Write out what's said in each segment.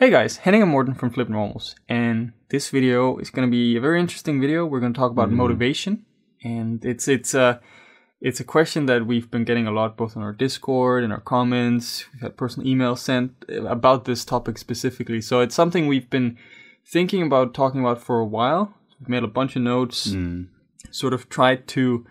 Hey guys, Henning and Morten from Flip Normals, and this video is going to be a very interesting video. We're going to talk about mm-hmm. motivation, and it's it's a it's a question that we've been getting a lot, both on our Discord and our comments. We've had personal emails sent about this topic specifically, so it's something we've been thinking about talking about for a while. We've made a bunch of notes, mm. sort of tried to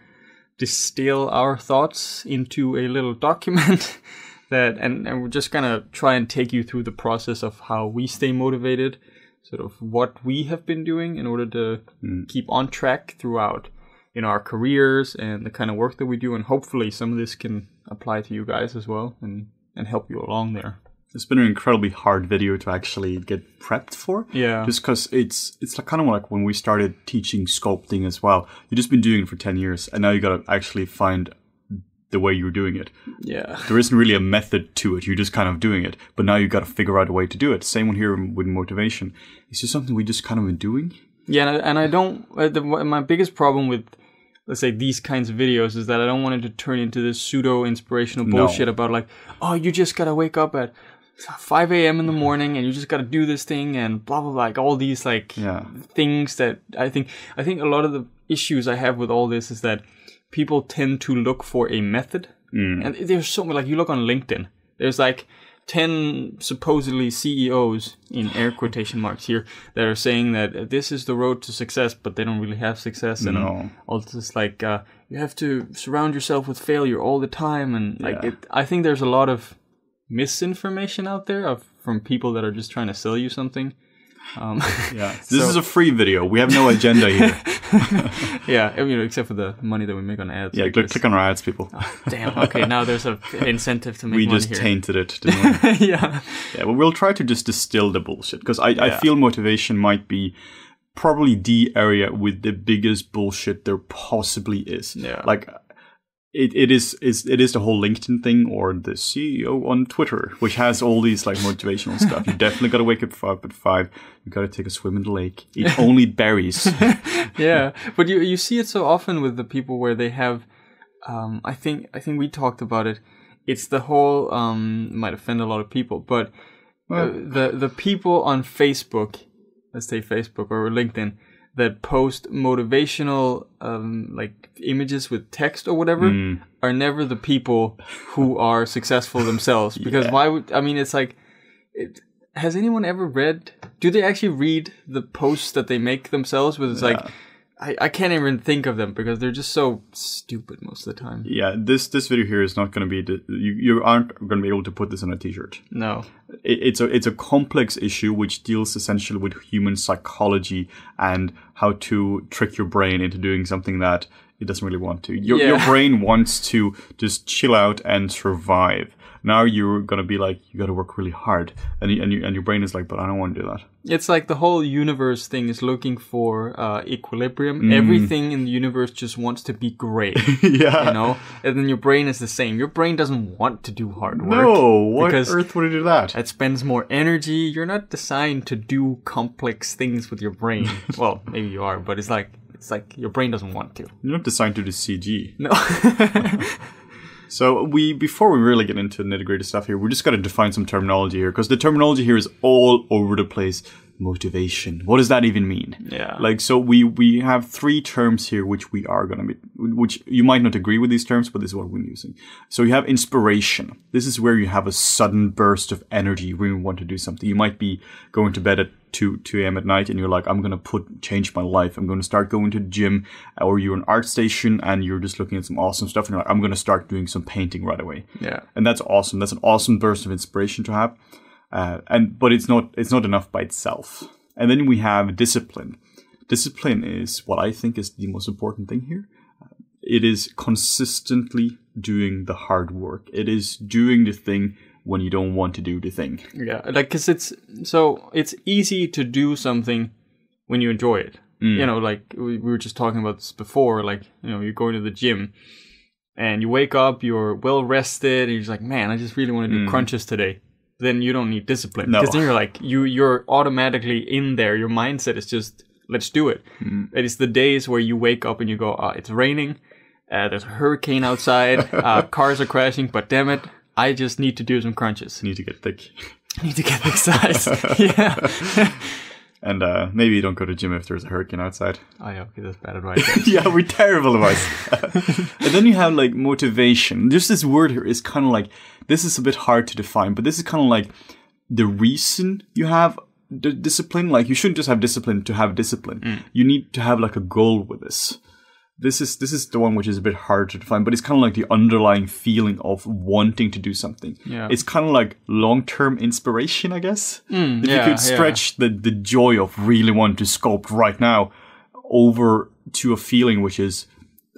distill our thoughts into a little document that and, and we're just gonna try and take you through the process of how we stay motivated sort of what we have been doing in order to mm. keep on track throughout in our careers and the kind of work that we do and hopefully some of this can apply to you guys as well and and help you along there It's been an incredibly hard video to actually get prepped for. Yeah. Just because it's it's like kind of like when we started teaching sculpting as well. You've just been doing it for ten years, and now you got to actually find the way you're doing it. yeah There isn't really a method to it. You're just kind of doing it, but now you've got to figure out a way to do it. Same one here with motivation. It's just something we just kind of been doing. Yeah, and I, and I don't. Uh, the, my biggest problem with, let's say, these kinds of videos is that I don't want it to turn into this pseudo inspirational No. bullshit about like, oh, you just gotta wake up at 5 a.m. in the morning and you just gotta do this thing and blah blah blah. Like all these like Yeah. things that I think I think a lot of the issues I have with all this is that people tend to look for a method, and there's so many. Like you look on LinkedIn, there's like. 10 supposedly CEOs in air quotation marks here that are saying that this is the road to success, but they don't really have success. And No. all this like, uh, you have to surround yourself with failure all the time. And like, Yeah. it, I think there's a lot of misinformation out there of from people that are just trying to sell you something. Um, Yeah. This is a free video. We have no agenda here. yeah, I mean, except for the money that we make on ads. yeah. Click, click on our ads, people. Damn. Okay, now there's a incentive to make we just here. tainted it. Didn't we? yeah. Yeah, but we'll try to just distill the bullshit because I, I feel motivation might be probably the area with the biggest bullshit there possibly is. Yeah. Like it, it is is it is the whole LinkedIn thing or the CEO on Twitter, which has all these like motivational stuff. You definitely gotta wake up five at five, you gotta take a swim in the lake, eat only berries. yeah, but you you see it so often with the people where they have. Um, I think I think we talked about it. It's the whole um, might offend a lot of people, but uh, the the people on Facebook, let's say Facebook or LinkedIn, that post motivational um, like images with text or whatever are never the people who are successful themselves. Because why would I mean? It's like. It, has anyone ever read? Do they actually read the posts that they make themselves? With it's like, I, I can't even think of them because they're just so stupid most of the time. yeah, this this video here is not gonna be the, you, you aren't gonna be able to put this on a t-shirt. No. it- it's a it's a complex issue which deals essentially with human psychology and how to trick your brain into doing something that it doesn't really want to. Your your brain wants to just chill out and survive. Now you're gonna be like you got to work really hard, and you, and you, and your brain is like, but I don't want to do that. It's like the whole universe thing is looking for uh, equilibrium. Mm. Everything in the universe just wants to be great, yeah. you know? And then your brain is the same. Your brain doesn't want to do hard work. No, what because earth would it do that? It spends more energy. You're not designed to do complex things with your brain. well, maybe you are, but it's like it's like your brain doesn't want to. You're not designed to do CG. No. So we before we really get into nitty gritty stuff here, we just got to define some terminology here because the terminology here is all over the place. Motivation. What does that even mean? Yeah. Like so, we we have three terms here which we are gonna be, which you might not agree with these terms, but this is what we're using. So you have inspiration. This is where you have a sudden burst of energy when you want to do something. You might be going to bed at two two a.m. at night, and you're like, I'm gonna put change my life. I'm gonna start going to the gym, or you're an ArtStation and you're just looking at some awesome stuff, and you're like, I'm gonna start doing some painting right away. yeah. and that's awesome. That's an awesome burst of inspiration to have. Uh, and but it's not it's not enough by itself. And then we have discipline. Discipline is what I think is the most important thing here. Uh, it is consistently doing the hard work. It is doing the thing when you don't want to do the thing. Yeah, like cuz it's so it's easy to do something when you enjoy it. Mm. You know, like we, we were just talking about this before like, you know, you're going to the gym and you wake up, you're well rested, and you're just like, "Man, I just really want to do mm. crunches today." Then you don't need discipline No. because then you're like you you're automatically in there. Your mindset is just let's do it. It is the days where you wake up and you go, uh, "It's raining, uh, there's a hurricane outside, uh, cars are crashing, but damn it, I just need to do some crunches." Need to get thick. Need to get exercise. yeah. And uh, maybe you don't go to gym if there's a hurricane outside. Oh yeah, okay, that's bad advice. yeah, we're terrible advice. and then you have like motivation. Just this word here is kind of like this is a bit hard to define, but this is kind of like the reason you have the discipline. Like you shouldn't just have discipline to have discipline. You need to have like a goal with this. This is this is the one which is a bit hard to define, but it's kind of like the underlying feeling of wanting to do something. Yeah. It's kind of like long term inspiration, I guess. Hmm, if yeah, you could stretch the the joy of really wanting to sculpt right now over to a feeling which is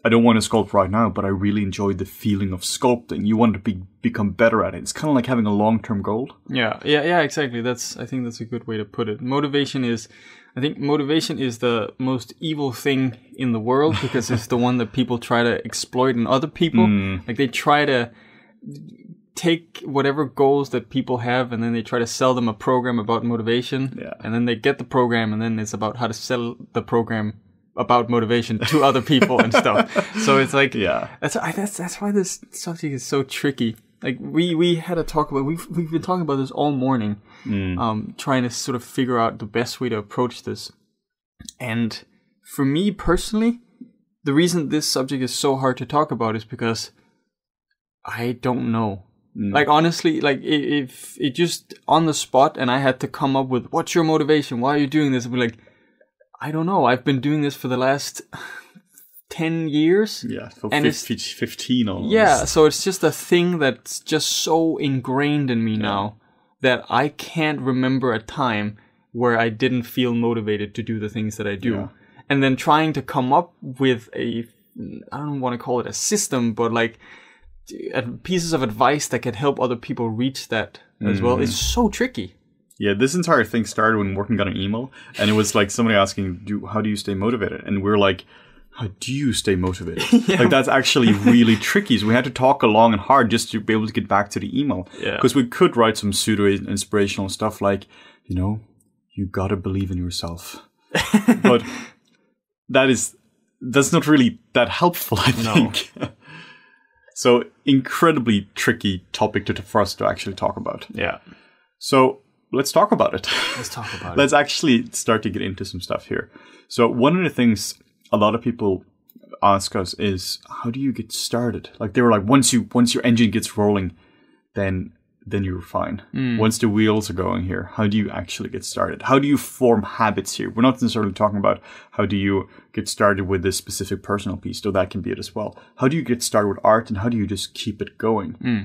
I don't want to sculpt right now, but I really enjoy the feeling of sculpting. You want to be, become better at it. It's kind of like having a long term goal. Yeah, yeah, yeah, exactly. That's I think that's a good way to put it. Motivation is I think motivation is the most evil thing in the world because it's the one that people try to exploit in other people. Hmm. Like they try to take whatever goals that people have and then they try to sell them a program about motivation. Yeah. And then they get the program and then it's about how to sell the program about motivation to other people and stuff. So it's like Yeah. that's that's that's why this subject is so tricky. Like we we had a talk about we've we've been talking about this all morning, um, trying to sort of figure out the best way to approach this. And for me personally, the reason this subject is so hard to talk about is because I don't know. Like honestly, like if it just on the spot and I had to come up with what's your motivation? Why are you doing this? I'd be like, I don't know. I've been doing this for the last ten years. Yeah, for And fif- it's- 15 almost. Yeah, so it's just a thing that's just so ingrained in me now that I can't remember a time where I didn't feel motivated to do the things that I do. Yeah. And then trying to come up with a I don't want to call it a system, but like pieces of advice that can help other people reach that as well mm-hmm. is so tricky. Yeah, this entire thing started when working on an email, and it was like somebody asking, "Do how do you stay motivated?" And we're like, "How do you stay motivated?" Like that's actually really tricky. So we had to talk long and hard just to be able to get back to the email. Yeah. Because we could write some pseudo inspirational stuff like, you know, you gotta believe in yourself, but that is that's not really that helpful. I think. so incredibly tricky topic to for us to actually talk about. Yeah. So let's talk about it. Let's talk about it. let's actually start to get into some stuff here. So one of the things a lot of people ask us is how do you get started? Like they were like once you once your engine gets rolling, then then you're fine. Hmm. Once the wheels are going here, how do you actually get started? How do you form habits here? We're not necessarily talking about how do you get started with this specific personal piece, though that can be it as well. How do you get started with art and how do you just keep it going? Hmm.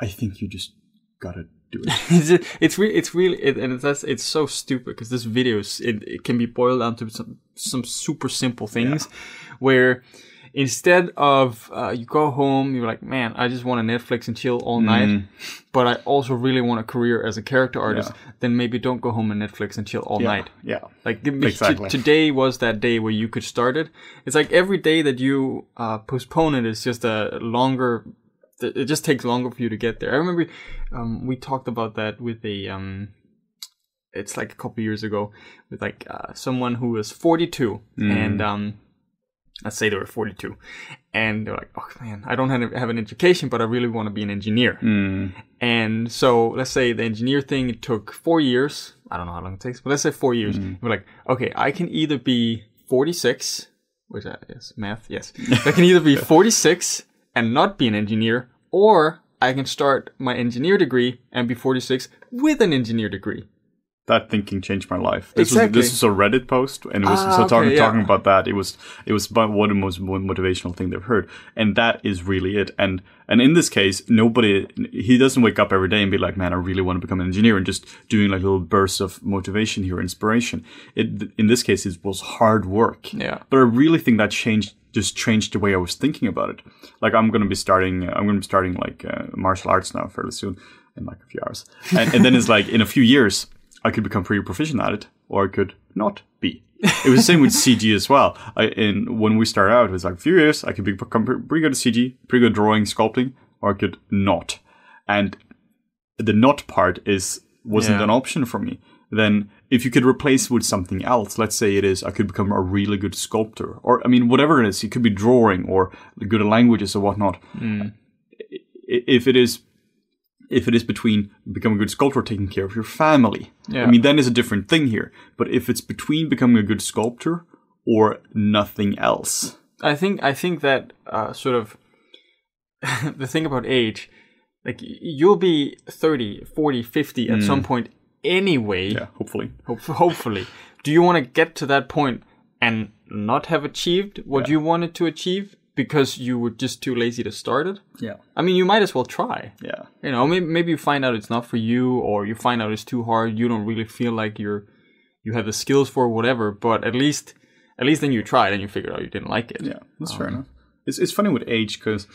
I think you just gotta do it. it's it's really it's really it, and it's that's it's so stupid because this video is it, it can be boiled down to some some super simple things where instead of uh, you go home you're like man I just want to Netflix and chill all night but I also really want a career as a character artist then maybe don't go home and Netflix and chill all night Yeah. like Exactly. t- today was that day where you could start it. It's like every day that you uh, postpone it is just a longer. It just takes longer for you to get there. I remember um, we talked about that with a. Um, it's like a couple years ago with like uh, someone who was 42 and um, let's say they were 42 and they're like, oh man, I don't have, have an education, but I really want to be an engineer. And so let's say the engineer thing it took four years. I don't know how long it takes, but let's say four years. We're like, okay, I can either be 46, which I yes, math, yes. I can either be 46 and not be an engineer, or I can start my engineer degree and be 46 with an engineer degree. That thinking changed my life. This Exactly. was this was a Reddit post, and it was Ah, so talking okay, yeah. talking about that. It was it was about what the most motivational thing they've heard, and that is really it. And and in this case, nobody he doesn't wake up every day and be like, man, I really want to become an engineer, and just doing like little bursts of motivation here, inspiration. It in this case, it was hard work. Yeah. But I really think that changed just changed the way I was thinking about it. Like I'm going to be starting, I'm going to be starting like uh, martial arts now fairly soon, in like a few hours, and, and then it's like in a few years I could become pretty proficient at it, or I could not be. It was the same with CG as well. I, in when we started out, it was like a few years I could become pretty good at CG, pretty good at drawing, sculpting, or I could not. And the not part is wasn't Yeah. an option for me. Then if you could replace with something else, let's say it is I could become a really good sculptor, or I mean whatever it is, it could be drawing or good at languages or whatnot. Hmm. I- If it is if it is between becoming a good sculptor or taking care of your family. Yeah. I mean, then is a different thing here. But if it's between becoming a good sculptor or nothing else, I think I think that uh, sort of the thing about age, like you'll be 30, 40, 50 at some point anyway. yeah, hopefully. Hope- hopefully. Do you want to get to that point and not have achieved what you wanted to achieve because you were just too lazy to start it? Yeah. I mean, you might as well try. Yeah. You know, maybe, maybe you find out it's not for you, or you find out it's too hard. You don't really feel like you're you have the skills for whatever. But at least at least then you tried and you figured out you didn't like it. Yeah, that's fair um, enough. It's, it's funny with age because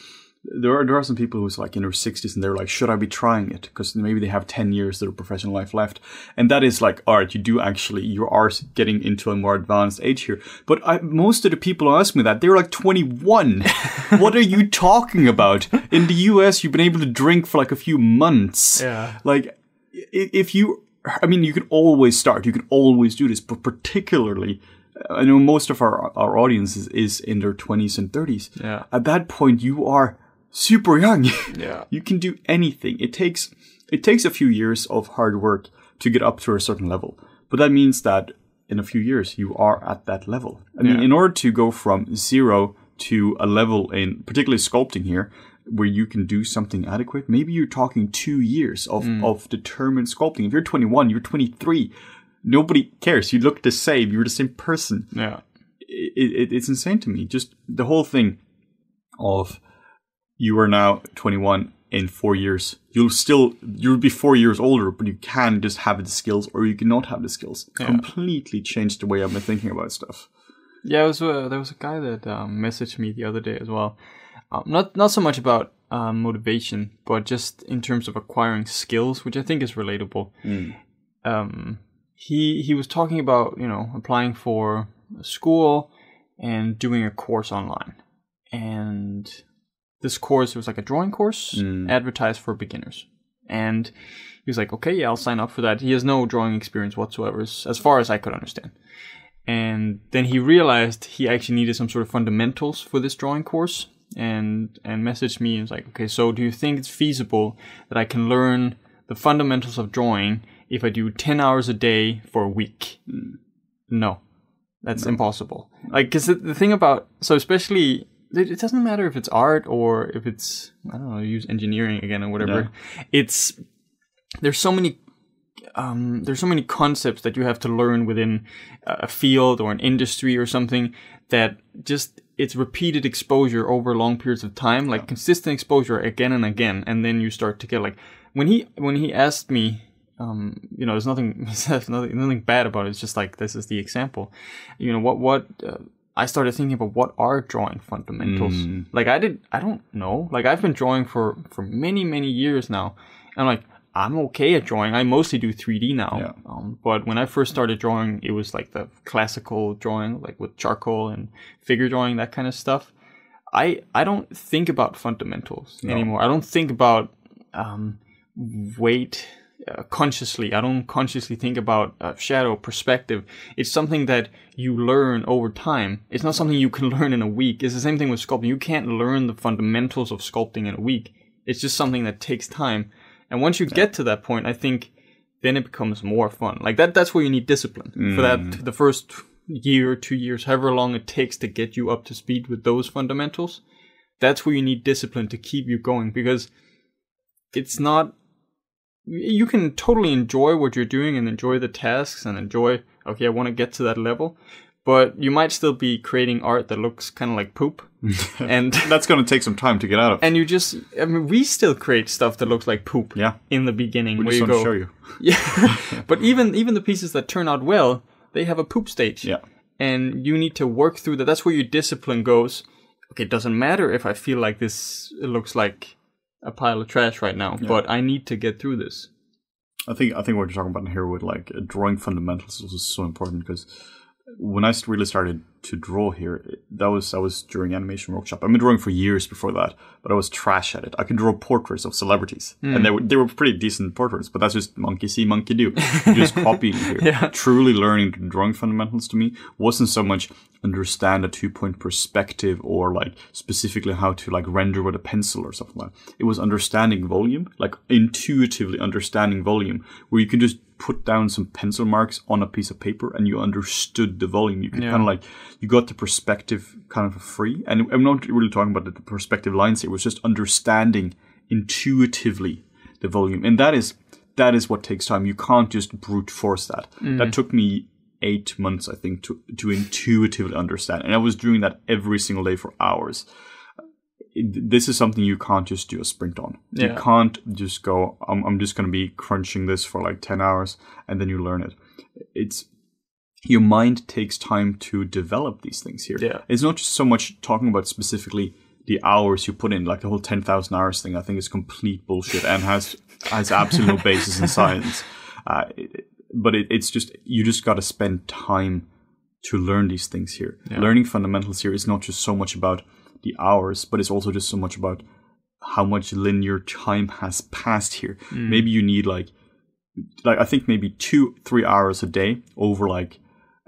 there are there are some people who's like in their sixties and they're like, should I be trying it? Because maybe they have ten years of their professional life left, and that is like, all right, you do actually you are getting into a more advanced age here. But I, most of the people who ask me that they're like twenty one. what are you talking about? In the U.S., you've been able to drink for like a few months. Yeah. Like if you, I mean, you can always start. You can always do this, but particularly. I know most of our our audience is, is in their twenties and thirties Yeah. at that point you are super young. Yeah. you can do anything. It takes it takes a few years of hard work to get up to a certain level. But that means that in a few years you are at that level. I mean, Yeah. in order to go from zero to a level in particularly sculpting here where you can do something adequate, maybe you're talking two years of, mm. of determined sculpting. If you're 21, you're 23. Nobody cares. You look the same. You're the same person Yeah. it, it, it's insane to me. Just the whole thing of you are now 21 in four years. You'll still you'll be four years older, but you can just have the skills, or you cannot have the skills. Completely changed the way I've been thinking about stuff. Yeah, it was uh, there was a guy that um, messaged me the other day as well. Um, not not so much about um, motivation, but just in terms of acquiring skills, which I think is relatable. Um, he he was talking about you know applying for a school and doing a course online, and this course. It was like a drawing course mm. advertised for beginners, and he was like, okay, yeah, I'll sign up for that. He has no drawing experience whatsoever, as far as I could understand. And then he realized he actually needed some sort of fundamentals for this drawing course and and messaged me and was like okay so do you think it's feasible that i can learn the fundamentals of drawing if i do 10 hours a day for a week? Mm. No. That's impossible. Like because the, the thing about so especially it doesn't matter if it's art or if it's i don't know use engineering again or whatever it's there's so many um, there's so many concepts that you have to learn within a field or an industry or something that just it's repeated exposure over long periods of time, like consistent exposure again and again, and then you start to get like when he when he asked me, um, you know, there's nothing he says nothing nothing bad about it. It's just like this is the example, you know what what. Uh, I started thinking about what are drawing fundamentals. Like I did, I don't know. Like I've been drawing for for many many years now. And like, I'm okay at drawing. I mostly do 3D now. Yeah. Um, but when I first started drawing, it was like the classical drawing, like with charcoal and figure drawing, that kind of stuff. I I don't think about fundamentals anymore. I don't think about um, weight uh, consciously. I don't consciously think about uh, shadow perspective. It's something that you learn over time. It's not something you can learn in a week. It's the same thing with sculpting. You can't learn the fundamentals of sculpting in a week. It's just something that takes time. And once you get to that point, I think then it becomes more fun. Like that that's where you need discipline. For that the first year, two years, however long it takes to get you up to speed with those fundamentals, that's where you need discipline to keep you going because it's not you can totally enjoy what you're doing and enjoy the tasks and enjoy okay i want to get to that level but you might still be creating art that looks kind of like poop and That's going to take some time to get out of. and you just i mean we still create stuff that looks like poop yeah, in the beginning we just you want go to show you. yeah but even even the pieces that turn out well they have a poop stage Yeah, and you need to work through that. That's where your discipline goes. Okay, it doesn't matter if I feel like this looks like a pile of trash right now, but I need to get through this. I think I think what you're talking about here with like drawing fundamentals is so important because when I really started to draw here, that was that was during animation workshop. I've been drawing for years before that, but I was trash at it. I could draw portraits of celebrities, and hmm. they were they were pretty decent portraits. But that's just monkey see, monkey do. Just copying here. Yeah. Truly learning drawing fundamentals to me wasn't so much understand a two point perspective or like specifically how to like render with a pencil or something like that. It was understanding volume, like intuitively understanding volume, where you can just put down some pencil marks on a piece of paper and you understood the volume. You could Yeah. kind of like, you got the perspective kind of for free. And I'm not really talking about the, perspective lines here. It was just understanding intuitively the volume. And that is, that is what takes time. You can't just brute force that. Mm. That took me eight months, I think, to, to intuitively understand. And I was doing that every single day for hours. This is something you can't just do a sprint on. You can't just go, I'm, I'm just going to be crunching this for like 10 hours and then you learn it. It's, your mind takes time to develop these things here. Yeah. It's not just so much talking about specifically the hours you put in, like the whole 10,000 hours thing, I think is complete bullshit and has, has absolute no basis in science. Uh, but it, it's just, you just got to spend time to learn these things here. Learning fundamentals here is not just so much about the hours, but it's also just so much about how much linear time has passed here. Maybe you need like, like I think maybe two, three hours a day over like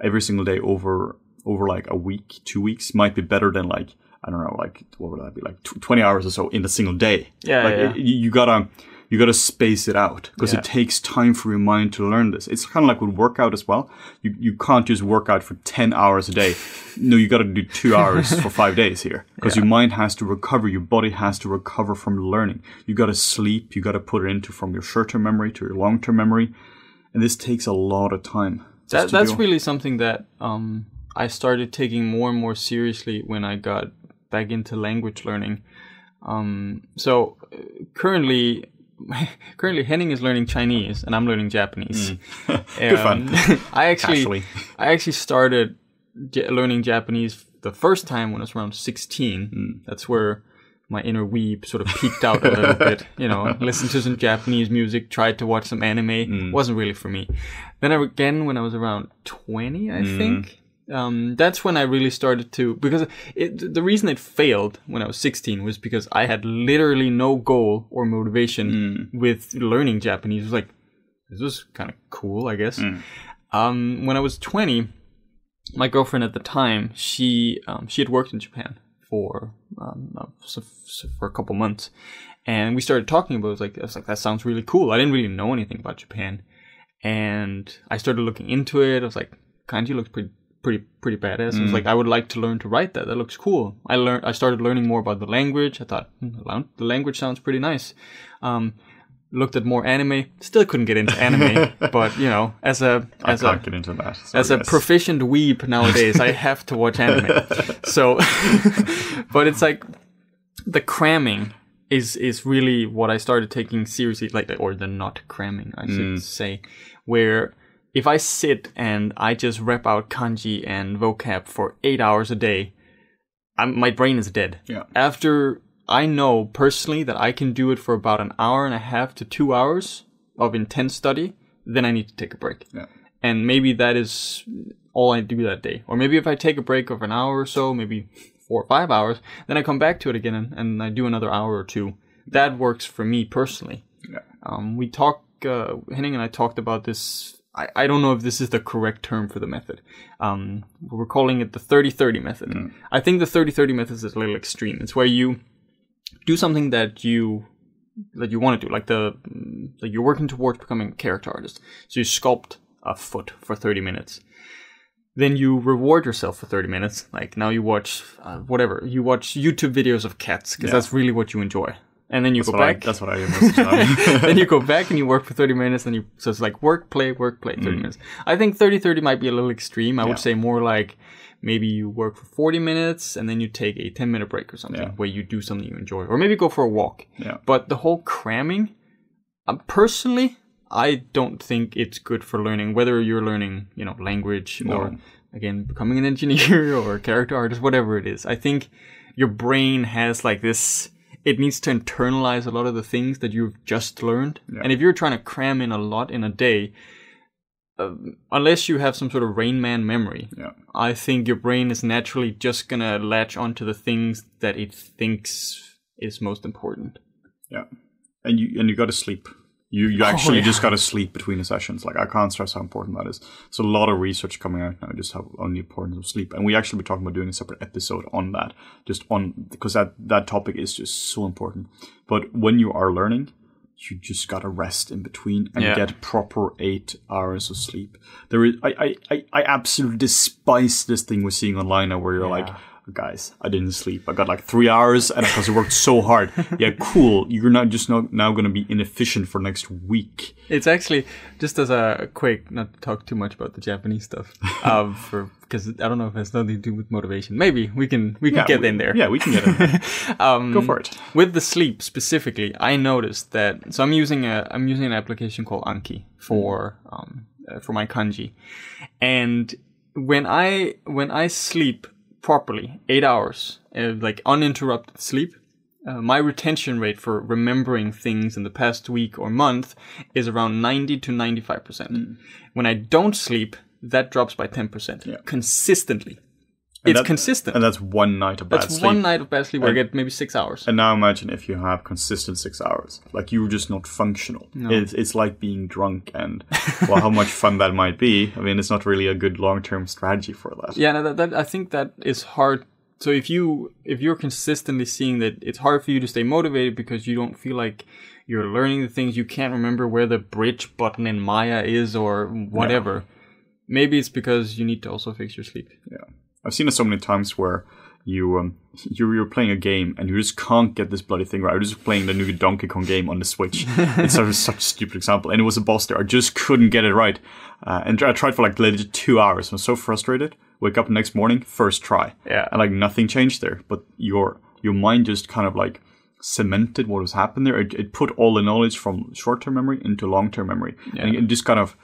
every single day over over like a week, two weeks might be better than like I don't know, like what would that be like tw- twenty hours or so in a single day. Yeah, like yeah. it- you gotta you gotta space it out because Yeah. it takes time for your mind to learn this. It's kind of like with workout as well. You you can't just work out for ten hours a day. No, you got to do two hours for five days here because your mind has to recover. Your body has to recover from learning. You got to sleep. You got to put it into from your short term memory to your long term memory, and this takes a lot of time. That, that's do. really something that um, I started taking more and more seriously when I got back into language learning. Um, so uh, currently, currently Henning is learning Chinese and I'm learning Japanese. Good fun. I actually, Casually. I actually started learning Japanese the first time when I was around 16. Hmm. That's where my inner weeb sort of peaked out a little bit. You know, listened to some Japanese music, tried to watch some anime. Hmm. Wasn't really for me. Then I, again, when I was around 20, I Hmm. think. Um, that's when I really started to because it, the reason it failed when I was 16 was because I had literally no goal or motivation Hmm. with learning Japanese. It was like this was kind of cool, I guess. Hmm. Um, when I was 20, my girlfriend at the time, she um, she had worked in Japan for um, uh, for a couple months, and we started talking about. It. I was like, I was like, that sounds really cool. I didn't really know anything about Japan, and I started looking into it. I was like, kanji looks pretty pretty pretty badass. I was like, I would like to learn to write that. That looks cool. I learned. I started learning more about the language. I thought hmm, the the language sounds pretty nice. Um, looked at more anime. Still couldn't get into anime, but you know, as a I as a can't get into that. As a proficient weeb nowadays, I have to watch anime. So, but it's like the cramming is is really what I started taking seriously, like or the not cramming, I should mm. say, where if I sit and I just rep out kanji and vocab for eight hours a day, I'm, my brain is dead. Yeah. After I know personally that I can do it for about an hour and a half to two hours of intense study, then I need to take a break Yeah. and maybe that is all I do that day. Or maybe if I take a break of an hour or so, maybe four or five hours, then I come back to it again and, and I do another hour or two. That works for me personally. Yeah. Um, we talk, uh, Henning and I talked about this. I, I don't know if this is the correct term for the method. Um, we're calling it the 30 30 method. I think the 30 30 method is a little extreme. It's where you do something that you that you want to do, like the like you're working towards becoming a character artist. So you sculpt a foot for 30 minutes. Then you reward yourself for 30 minutes. Like now you watch uh, whatever you watch YouTube videos of cats because Yeah. that's really what you enjoy. And then you That's go what I, back. that's what I do most of the time. then you go back and you work for 30 minutes and you so it's like work play work play 30 minutes i think 30 30 might be a little extreme i Yeah. would say more like maybe you work for 40 minutes and then you take a 10 minute break or something Yeah. where you do something you enjoy or maybe go for a walk Yeah. but the whole cramming um, personally i don't think it's good for learning whether you're learning you know language or again becoming an engineer or a character artist whatever it is i think your brain has like this it needs to internalize a lot of the things that you've just learned Yeah. and if you're trying to cram in a lot in a day uh, unless you have some sort of rain man memory Yeah. i think your brain is naturally just gonna latch onto the things that it thinks is most important Yeah. And you and you got to sleep. You you oh, actually yeah. just got to sleep between the sessions. Like I can't stress how important that is. So a lot of research coming out now just how on the importance of sleep, and we actually be talking about doing a separate episode on that, just on because that that topic is just so important. But when you are learning, you just gotta rest in between and Yeah. get proper eight hours of sleep. There is I I I, I absolutely despise this thing we're seeing online now where you're like. Guys, I didn't sleep. I got like three hours, and because I worked so hard. Yeah, cool. You're not just not now going to be inefficient for next week. It's actually just as a quick, not to talk too much about the Japanese stuff, um, for because I don't know if it has nothing to do with motivation. Maybe we can we can Yeah, get we- in there. Yeah, we can get in. There. Um, Go for it. With the sleep specifically, I noticed that. So I'm using a I'm using an application called Anki for um uh, for my kanji, and when I when I sleep properly, eight hours, uh, like uninterrupted sleep. Uh, my retention rate for remembering things in the past week or month is around 90 to 95%. When I don't sleep, that drops by 10% consistently. It's that- consistent. And that's one night of bad That's sleep. one night of bad sleep where I get maybe six hours. And now imagine if you have consistent six hours, like you're just not functional. It's, it's like being drunk, and well, how much fun that might be. I mean, it's not really a good long term strategy for that. Yeah, no, that, that I think that is hard. So if you if you're consistently seeing that it's hard for you to stay motivated because you don't feel like you're learning the things you can't remember where the bridge button in Maya is or whatever. Maybe it's because you need to also fix your sleep. I've seen it so many times where you um you're, you're playing a game and you just can't get this bloody thing right. I was just playing the new Donkey Kong game on the Switch. it's sort of such a stupid example, and it was a boss there. I just couldn't get it right, uh, and I tried for like legit two hours. I was so frustrated. Wake up the next morning, first try, Yeah. and like nothing changed there. But your your mind just kind of like cemented what was happening there. It, it put all the knowledge from short term memory into long term memory, and it just kind of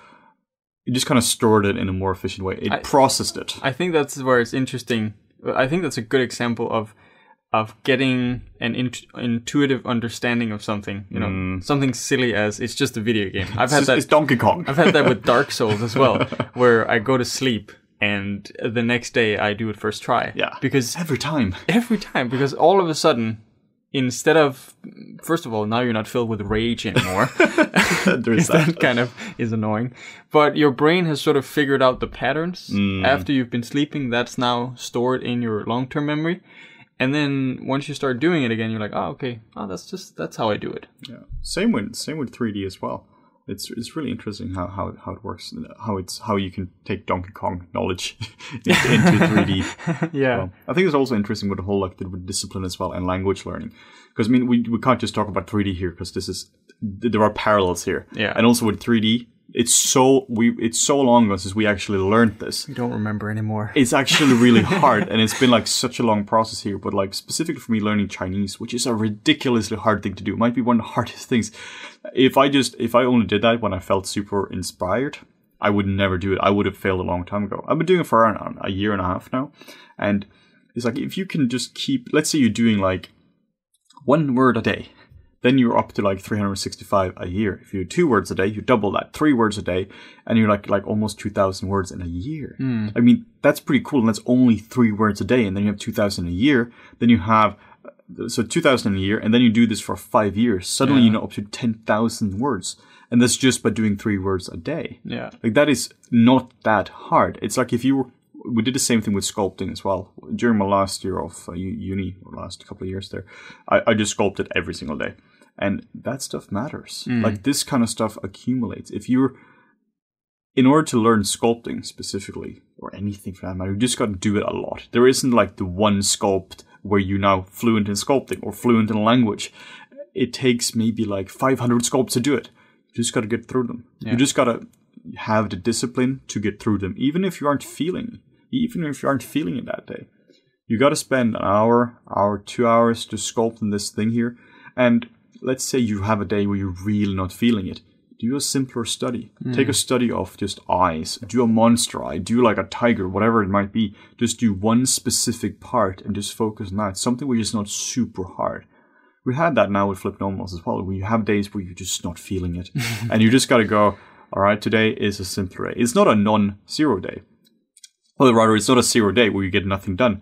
it just kind of stored it in a more efficient way. It processed it. I think that's where it's interesting. I think that's a good example of of getting an int- intuitive understanding of something. You know, mm. something silly as it's just a video game. I've had It's, that. it's Donkey Kong. I've had that with Dark Souls as well, where I go to sleep and the next day I do it first try. Yeah. Because Every time. every time, because all of a sudden, instead of first of all, now you're not filled with rage anymore. That. kind of is annoying. But your brain has sort of figured out the patterns Mm. after you've been sleeping. That's now stored in your long term memory. And then once you start doing it again, you're like, oh, okay, oh, that's just that's how I do it. Yeah. Same with same with 3D as well. It's it's really interesting how how, how it works, how it's how you can take Donkey Kong knowledge into, into 3D. Yeah, Well, I think it's also interesting with the whole like the with discipline as well and language learning, because I mean we we can't just talk about 3D here because this is there are parallels here. Yeah. And also with 3D, it's so we it's so long ago since we actually learned this. I don't remember anymore. it's actually really hard and it's been like such a long process here but like specifically for me learning chinese which is a ridiculously hard thing to do it might be one of the hardest things if i just if i only did that when i felt super inspired i would never do it i would have failed a long time ago i've been doing it for around a year and a half now and it's like if you can just keep let's say you're doing like one word a day then you're up to like 365 a year. If you do two words a day, you double that. Three words a day, and you're like like almost 2,000 words in a year. I mean, that's pretty cool. And that's only three words a day, and then you have 2,000 a year. Then you have so 2,000 a year, and then you do this for five years. Suddenly, you know up to 10,000 words, and that's just by doing three words a day. Yeah, Like that is not that hard. It's like if you were, we did the same thing with sculpting as well. During my last year of uh, uni, or last couple of years there, I, I just sculpted every single day, and that stuff matters. Mm. Like this kind of stuff accumulates. If you're, in order to learn sculpting specifically, or anything for that matter, you just got to do it a lot. There isn't like the one sculpt where you're now fluent in sculpting or fluent in language. It takes maybe like 500 sculpts to do it. You just got to get through them. You just got to have the discipline to get through them, even if you aren't feeling, even if you aren't feeling it that day. You got to spend an hour, hour, two hours to sculpting this thing here. And let's say you have a day where you're really not feeling it. Do a simpler study. Hmm. Take a study of just eyes. Do a monster eye. Do like a tiger, whatever it might be. Just do one specific part and just focus on that. Something which is not super hard we had that now with flip normals as well. We have days where you're just not feeling it, and you just got to go. All right, today is a simpler day. It's not a non-zero day. Well, rather, it's not a zero day where you get nothing done.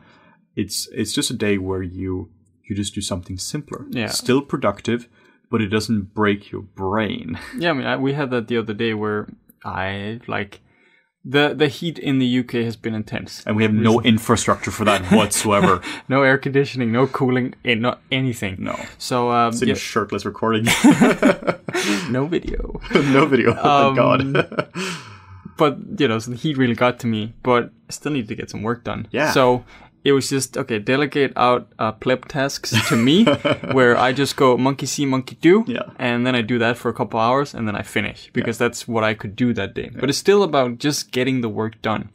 It's it's just a day where you you just do something simpler. Yeah. Still productive, but it doesn't break your brain. Yeah, I mean, I, we had that the other day where I like the the heat in the UK has been intense. And we have no infrastructure for that whatsoever. No air conditioning, no cooling, eh, not anything. no. So um, Sitting yeah, shirtless recording. no video. no video. Um, Thank God. but you know, so the heat really got to me. But I still need to get some work done. Yeah. So it was just okay. Delegate out uh, pleb tasks to me, where I just go monkey see, monkey do, Yeah. and then I do that for a couple hours, and then I finish because that's what I could do that day. But it's still about just getting the work done.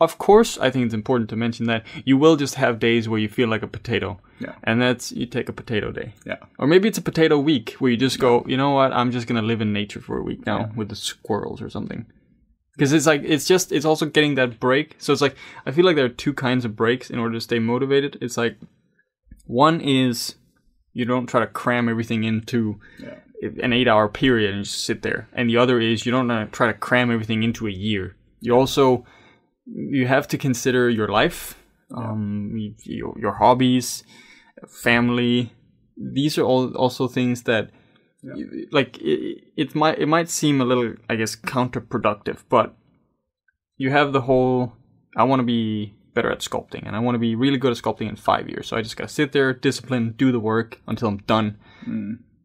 Of course, I think it's important to mention that you will just have days where you feel like a potato. Yeah. And that's you take a potato day. yeah. Or maybe it's a potato week where you just go, you know what, I'm just gonna live in nature for a week now with the squirrels or something. Because it's like it's just it's also getting that break. So it's like I feel like there are two kinds of breaks in order to stay motivated. It's like one is you don't try to cram everything into an eight hour period and just sit there, and the other is you don't uh, try to cram everything into a year. You also you have to consider your life, um, your, your hobbies, family. These are all also things that, you- like, it, it might it might seem a little, I guess, counterproductive, but you have the whole. I want to be better at sculpting, and I want to be really good at sculpting in five years. So I just gotta sit there, discipline, do the work until I'm done.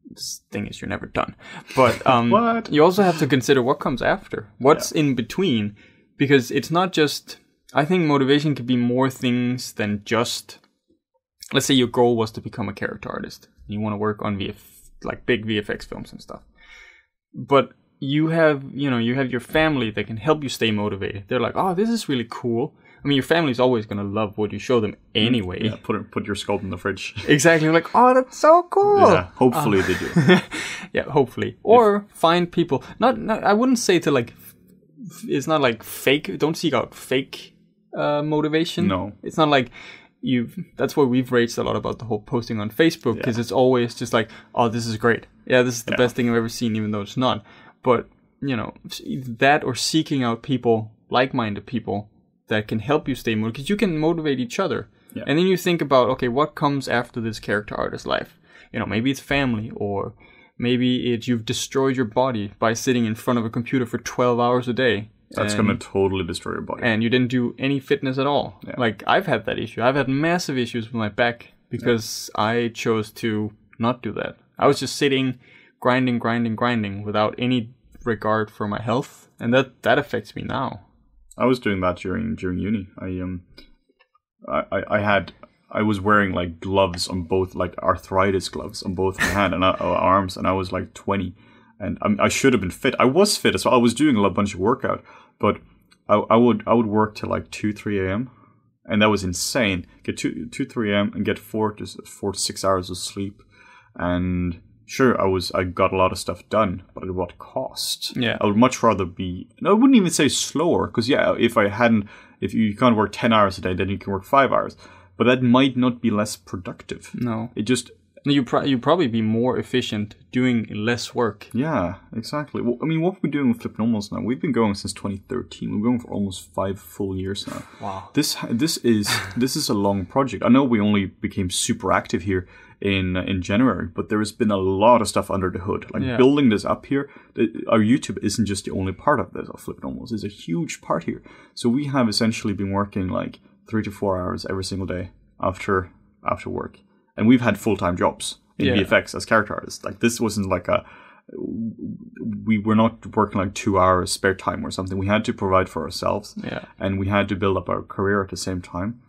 This thing is, you're never done. But um, you also have to consider what comes after, what's in between, because it's not just. I think motivation could be more things than just. Let's say your goal was to become a character artist. You want to work on VF, like big VFX films and stuff. But you have, you know, you have your family that can help you stay motivated. They're like, "Oh, this is really cool." I mean, your family's always gonna love what you show them anyway. Yeah, put it, put your sculpt in the fridge. Exactly. Like, "Oh, that's so cool." Yeah, hopefully they do. yeah, hopefully. Or find people. Not, not. I wouldn't say to like. It's not like fake. Don't seek out fake uh, motivation. No. It's not like you. That's why we've raged a lot about the whole posting on Facebook because it's always just like, oh, this is great. Yeah, this is the best thing I've ever seen, even though it's not. But you know, that or seeking out people, like-minded people that can help you stay motivated because you can motivate each other. Yeah. And then you think about, okay, what comes after this character artist's life? You know, maybe it's family, or maybe it's you've destroyed your body by sitting in front of a computer for 12 hours a day. That's gonna totally destroy your body. and you didn't do any fitness at all. Like, I've had that issue. I've had massive issues with my back because I chose to not do that. I was just sitting, grinding, grinding, grinding without any regard for my health. And that, that affects me now. I was doing that during during uni. I um, I, I, I had I was wearing like gloves on both like arthritis gloves on both my hand and uh, arms, and I was like twenty, and I, I should have been fit. I was fit as well. I was doing a bunch of workout, but I, I would I would work till like two three a.m. and that was insane. Get two two three a.m. and get four to four to six hours of sleep, and sure I was I got a lot of stuff done, but at what cost? Yeah. I would much rather be. I wouldn't even say slower, because yeah, if I hadn't, if you can't work ten hours a day, then you can work five hours. But that might not be less productive. No. It just, You pro- you probably be more efficient doing less work. yeah, exactly. Well, I mean, what we're doing with Flip Normals now, we've been going since 2013. We're going for almost five full years now. Wow. This this is this is a long project. I know we only became super active here in in January, but there has been a lot of stuff under the hood. Like Yeah. building this up here, the- our YouTube isn't just the only part of this. Of Flip Normals It's a huge part here. So we have essentially been working like three to four hours every single day after after work, and we've had full time jobs in Yeah. VFX as character artists. Like this wasn't like a we were not working like two hours spare time or something. We had to provide for ourselves Yeah. and we had to build up our career at the same time.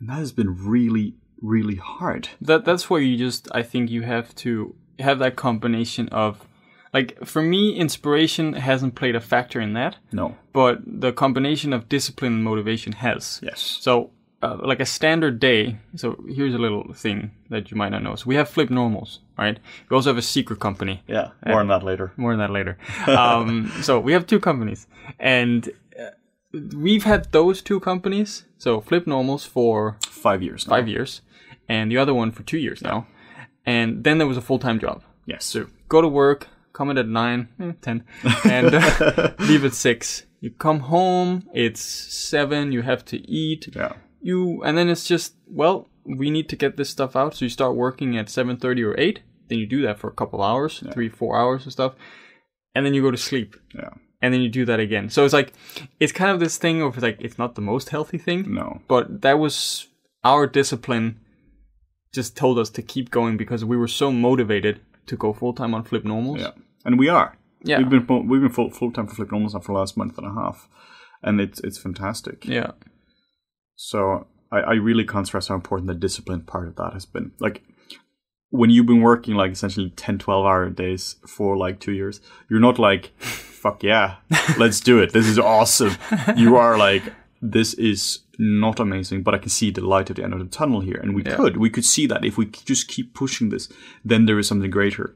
And that has been really, really hard. that that's where you just I think you have to have that combination of like for me inspiration hasn't played a factor in that No. but the combination of discipline and motivation has Yes. so uh, like a standard day so here's a little thing that you might not know so we have flip normals right we also have a secret company Yeah. More on that later. more on that later um, so we have two companies and uh, we've had those two companies so flip normals for Five years. Now. five years, and the other one for two years now. And then there was a full time job. Yes. So go to work, come in at nine, eh, ten, and uh, leave at six. You come home, it's seven. You have to eat. Yeah. You and then it's just well, we need to get this stuff out. So you start working at seven thirty or eight, then you do that for a couple hours, three, four hours and stuff, and then you go to sleep, Yeah. and then you do that again. So it's like it's kind of this thing of like it's not the most healthy thing, No. but that was our discipline. Just told us to keep going because we were so motivated to go full time on flip normals. Yeah. And we are. Yeah. We've been full- we've been full full time for Flip Normals now for the last month and a half, and it's it's fantastic. Yeah. So I, I really can't stress how important the discipline part of that has been. Like when you've been working like essentially 10, 12 hour days for like two years, you're not like, fuck yeah, let's do it. This is awesome. You are like, this is not amazing, but I can see the light at the end of the tunnel here. And we Yeah. could, we could see that if we just keep pushing this, then there is something greater.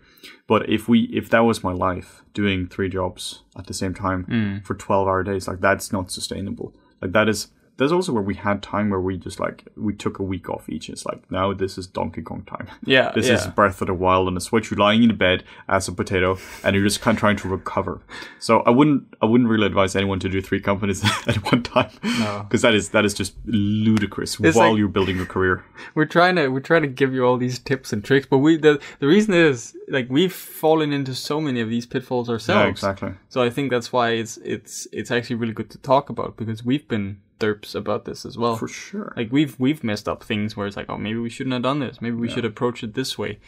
But if we, if that was my life, doing three jobs at the same time Mm. for 12 hour days, like that's not sustainable. Like that is, there's also where we had time where we just like, we took a week off each. It's like, now this is Donkey Kong time. Yeah. This yeah. is Breath of the Wild on the Switch. You're lying in bed as a potato, and you're just kind of trying to recover. So I wouldn't, I wouldn't really advise anyone to do three companies at one time, No. because that is that is just ludicrous It's while like- you're building your career. we're trying to we're trying to give you all these tips and tricks, but we the the reason is like we've fallen into so many of these pitfalls ourselves. Yeah, exactly. So I think that's why it's it's it's actually really good to talk about because we've been derps about this as well. For sure. Like we've we've messed up things where it's like, oh, maybe we shouldn't have done this. Maybe we should approach it this way.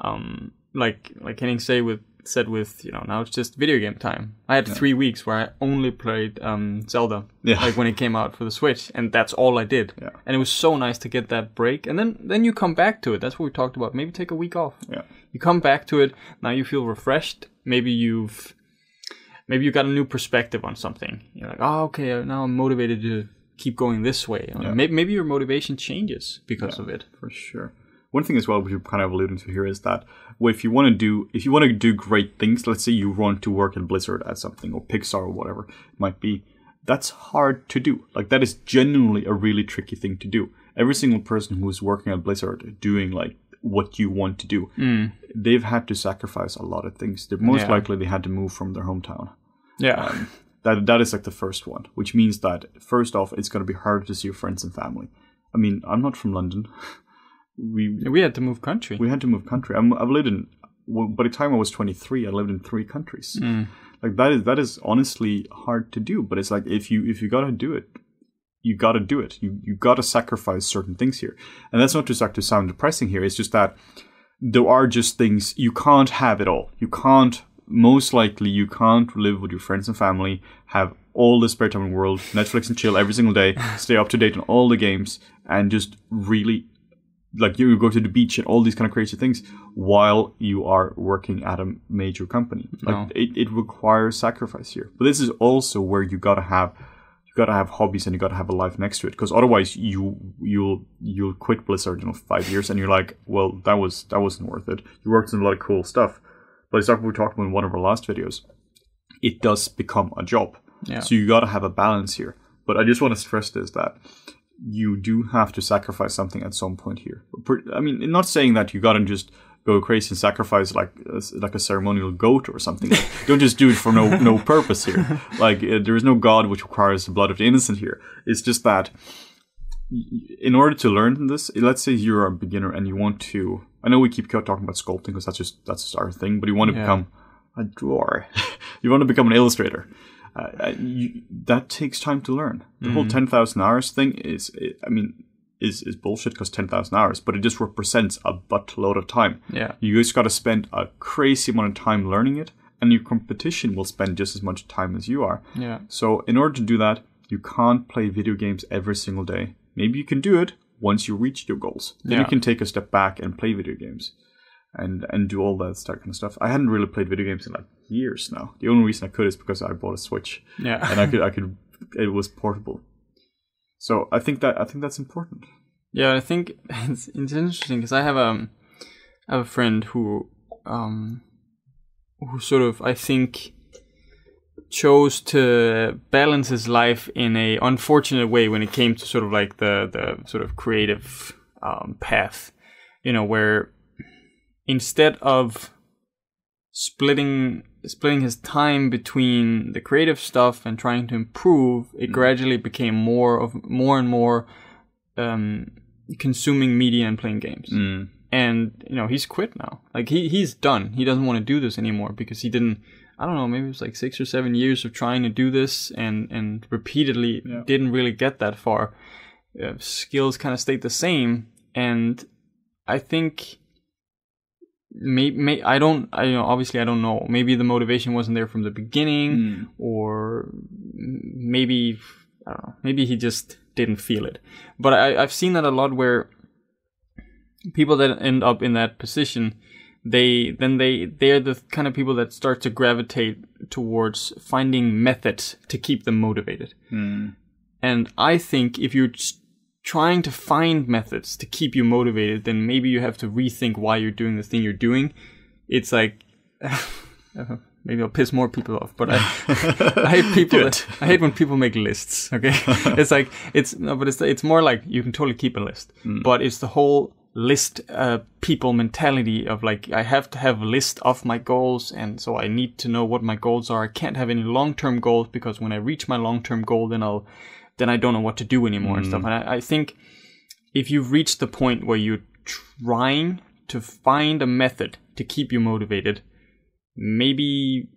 Um, like like Henning say with said with you know now it's just video game time. I had three weeks where I only played um Zelda. Yeah. Like when it came out for the Switch, and that's all I did. Yeah. And it was so nice to get that break, and then then you come back to it. That's what we talked about. Maybe take a week off. Yeah. You come back to it. Now you feel refreshed. Maybe you've maybe you got a new perspective on something. You're like, oh, okay, uh, now I'm motivated to keep going this way. Or Maybe, maybe your motivation changes because of it. For sure. One thing as well, which you're kind of alluding to here, is that well, if you want to do if you want to do great things, let's say you want to work at Blizzard at something or Pixar or whatever it might be, that's hard to do. Like that is genuinely a really tricky thing to do. Every single person who's working at Blizzard doing like what you want to do, mm. they've had to sacrifice a lot of things. They're most Yeah. likely they had to move from their hometown. Yeah. Um, that that is like the first one, which means that first off, it's going to be harder to see your friends and family. I mean, I'm not from London. We we had to move country. we had to move country. I'm, I've lived in. Well, by the time I was 23, I lived in three countries. Mm. Like that is that is honestly hard to do. But it's like if you if you gotta do it, you gotta do it. You you gotta sacrifice certain things here. And that's not just like to sound depressing here. It's just that there are just things you can't have it all. You can't. Most likely, you can't live with your friends and family, have all the spare time in the world, Netflix and chill every single day, stay up to date on all the games, and just really like you go to the beach and all these kind of crazy things while you are working at a major company. Like No. it, it requires sacrifice here. But this is also where you gotta have you gotta have hobbies and you gotta have a life next to it. Because otherwise you you'll you'll quit Blizzard in five years and you're like, well, that was that wasn't worth it. You worked on a lot of cool stuff. But it's like we talked about in one of our last videos. It does become a job. Yeah. So you gotta have a balance here. But I just want to stress this that you do have to sacrifice something at some point here. I mean, not saying that you gotta just go crazy and sacrifice like a, like a ceremonial goat or something. Like, don't just do it for no no purpose here. Like uh, there is no god which requires the blood of the innocent here. It's just that in order to learn this, let's say you're a beginner and you want to. I know we keep talking about sculpting because that's just that's just our thing, but you want to Yeah. become a drawer. you want to become an illustrator. Uh, uh, you, that takes time to learn. The whole ten thousand hours thing is, I mean, is is bullshit because ten thousand hours, but it just represents a buttload of time. Yeah. You just got to spend a crazy amount of time learning it, and your competition will spend just as much time as you are. Yeah. So, in order to do that, you can't play video games every single day. Maybe you can do it once you reach your goals. Then you can take a step back and play video games, and and do all that that kind of stuff. I hadn't really played video games in like years now. The only reason I could is because I bought a Switch, Yeah. and I could I could it was portable. So I think that I think that's important. Yeah, I think it's, it's interesting because I have um I have a friend who um who sort of I think chose to balance his life in a unfortunate way when it came to sort of like the the sort of creative um, path, you know, where instead of splitting splitting his time between the creative stuff and trying to improve, it gradually became more of more and more um, consuming media and playing games. and you know he's quit now. Like he he's done. He doesn't want to do this anymore because he didn't. I don't know. Maybe it was like six or seven years of trying to do this and and repeatedly Yeah. didn't really get that far. Uh, skills kind of stayed the same, and I think. May, may I don't I you know obviously I don't know maybe the motivation wasn't there from the beginning Mm. or maybe I don't know maybe he just didn't feel it but I, I've seen that a lot where people that end up in that position they then they they're the kind of people that start to gravitate towards finding methods to keep them motivated Mm. and I think if you're s- trying to find methods to keep you motivated, then maybe you have to rethink why you're doing the thing you're doing. It's like maybe I'll piss more people off, but I, I hate people. That, I hate when people make lists. Okay, it's like it's no, but it's it's more like you can totally keep a list, but it's the whole list uh, people mentality of like I have to have a list of my goals and so I need to know what my goals are. I can't have any long term goals because when I reach my long term goal then I'll then I don't know what to do anymore and stuff. Mm. And I, I think if you've reached the point where you're trying to find a method to keep you motivated, maybe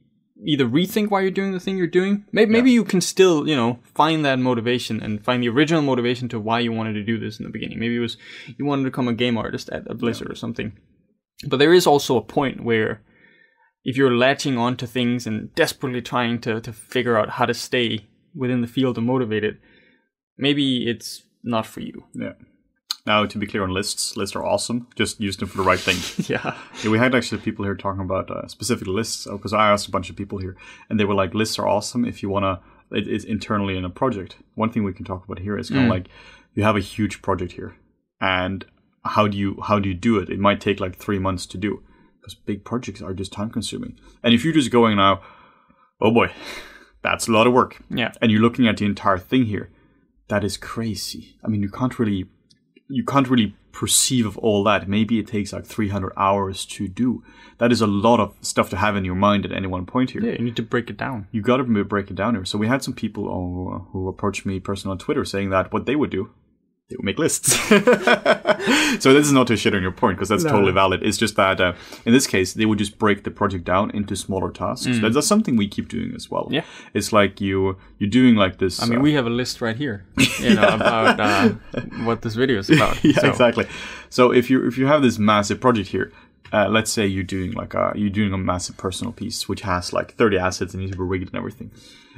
either rethink why you're doing the thing you're doing. Maybe, maybe you can still, you know, find that motivation and find the original motivation to why you wanted to do this in the beginning. Maybe it was you wanted to become a game artist at a Blizzard or something. But there is also a point where if you're latching onto things and desperately trying to, to figure out how to stay within the field and motivated, maybe it's not for you. Yeah. Now, to be clear on lists, lists are awesome. Just use them for the right thing. yeah. Yeah, we had actually people here talking about uh, specific lists because I asked a bunch of people here, and they were like, "Lists are awesome if you want to. It, it's internally in a project. One thing we can talk about here is kind of like you have a huge project here, and how do you how do you do it? It might take like three months to do because big projects are just time consuming. And if you're just going now, oh boy, that's a lot of work, Yeah. and you're looking at the entire thing here, that is crazy. I mean, you can't really you can't really perceive of all that. Maybe it takes like 300 hours to do. That is a lot of stuff to have in your mind at any one point here. Yeah, you need to break it down. You got to break it down here. So we had some people who, who approached me personally on Twitter saying that what they would do, they would make lists. so this is not to shit on your point because that's totally valid. It's just that uh, in this case they would just break the project down into smaller tasks. That- That's something we keep doing as well. Mm. Yeah. it's like you you're doing like this. I mean, we have a list right here, you know, about uh, what this video is about. yeah, so, exactly. So if you if you have this massive project here, uh, let's say you're doing like a you're doing a massive personal piece which has like 30 assets and you need to be rigged and everything.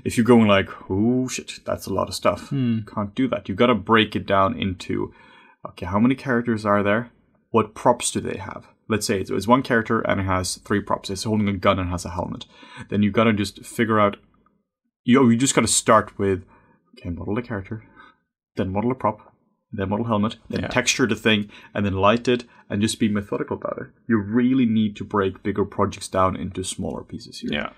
If you're going like, oh shit, that's a lot of stuff. Hmm. You can't do that. You've got to break it down into, okay, how many characters are there? What props do they have? Let's say it's, it's one character and it has three props. It's holding a gun and has a helmet. Then you've got to just figure out. You oh, you just got to start with, okay, model the character, then model a prop, then model helmet, then Yeah. texture the thing, and then light it, and just be methodical about it. You really need to break bigger projects down into smaller pieces here. Yeah.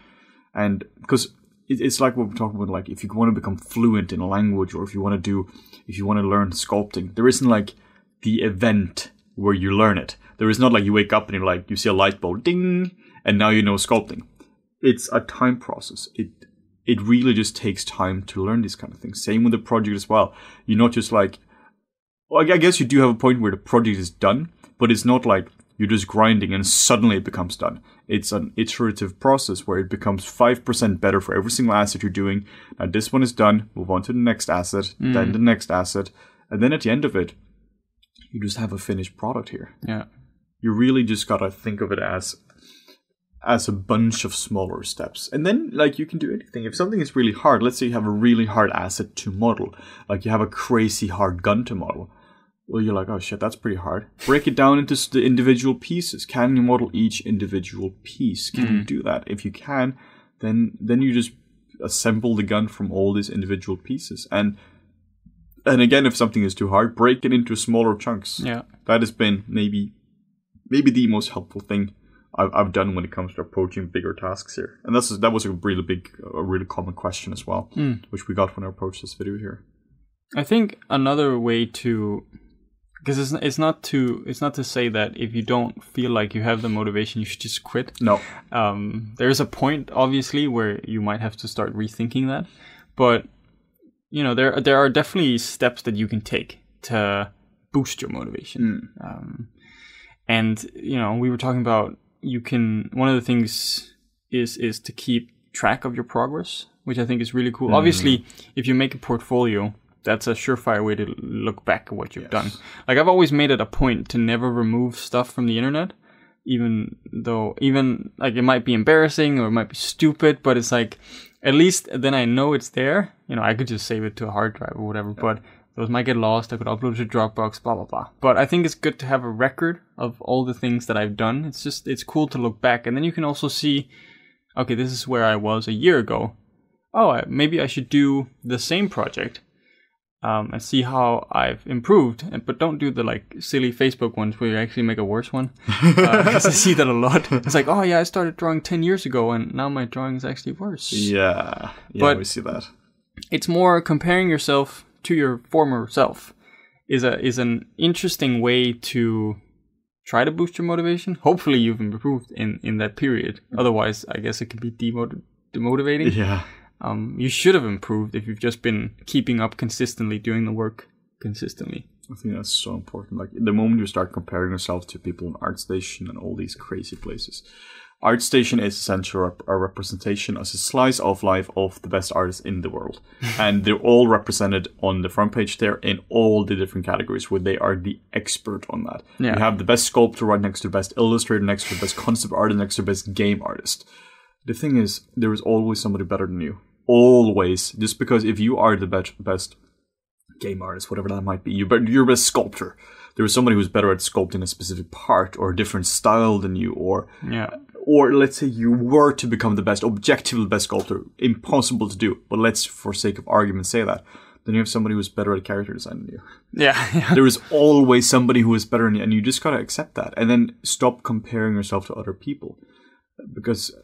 And because it's like what we're talking about, like if you want to become fluent in a language, or if you want to do, if you want to learn sculpting, there isn't like the event where you learn it. There is not like you wake up and you're like, you see a light bulb, ding, and now you know sculpting. It's a time process. It it really just takes time to learn these kind of things. Same with the project as well. You're not just like, well, I guess you do have a point where the project is done, but it's not like you're just grinding and suddenly it becomes done. It's an iterative process where it becomes 5% better for every single asset you're doing. Now, this one is done, move on to the next asset, hmm. then the next asset, and then at the end of it, you just have a finished product here. Yeah. You really just gotta think of it as as a bunch of smaller steps. And then like you can do anything. If something is really hard, let's say you have a really hard asset to model, like you have a crazy hard gun to model. Well, you're like, oh shit, that's pretty hard. Break it down into the individual pieces. Can you model each individual piece? Can you hmm. do that? If you can, then then you just assemble the gun from all these individual pieces. And and again, if something is too hard, break it into smaller chunks. Yeah. That has been maybe maybe the most helpful thing I've, I've done when it comes to approaching bigger tasks here. And that's that was a really big, a really common question as well, hmm. which we got when I approached this video here. I think another way to because it's it's not to it's not to say that if you don't feel like you have the motivation you should just quit. No, Um, there is a point obviously where you might have to start rethinking that, but you know there there are definitely steps that you can take to boost your motivation. Um, and you know we were talking about you can one of the things is is to keep track of your progress which i think is really cool. Obviously if you make a portfolio that's a surefire way to look back at what you've done. Like i've always made it a point to never remove stuff from the internet even though even like it might be embarrassing or it might be stupid but it's like at least then i know it's there. You know i could just save it to a hard drive or whatever but those might get lost. I could upload it to dropbox blah blah blah. But i think it's good to have a record of all the things that i've done. It's just it's cool to look back. And then you can also see okay this is where i was a year ago. Oh I, maybe i should do the same project um, and see how I've improved. And, but don't do the like silly Facebook ones where you actually make a worse one. Because I see that a lot. It's like, oh yeah, I started drawing 10 years ago and now my drawing is actually worse. Yeah, yeah, But- we see that. It's more comparing yourself to your former self is a is an interesting way to try to boost your motivation. Hopefully you've improved in, in that period. Otherwise, I guess it can be demot- demotivating. Yeah, Um, you should have improved if you've just been keeping up consistently, doing the work consistently. I think that's so important. Like the moment you start comparing yourself to people in ArtStation and all these crazy places, ArtStation is essentially a representation as a slice of life of the best artists in the world, and they're all represented on the front page there in all the different categories where they are the expert on that. Yeah. You have the best sculptor right next to the best illustrator, next to the best concept artist, next to the best game artist. The thing is, there is always somebody better than you. Always, just because if you are the best, best game artist, whatever that might be. You but you're a sculptor. There is somebody who's better at sculpting a specific part or a different style than you, or Yeah. or let's say you were to become the best, objectively best sculptor. Impossible to do. But let's, for sake of argument, say that. Then you have somebody who's better at character design than you. Yeah. yeah. There is always somebody who is better than you, and you just gotta accept that, and then stop comparing yourself to other people, because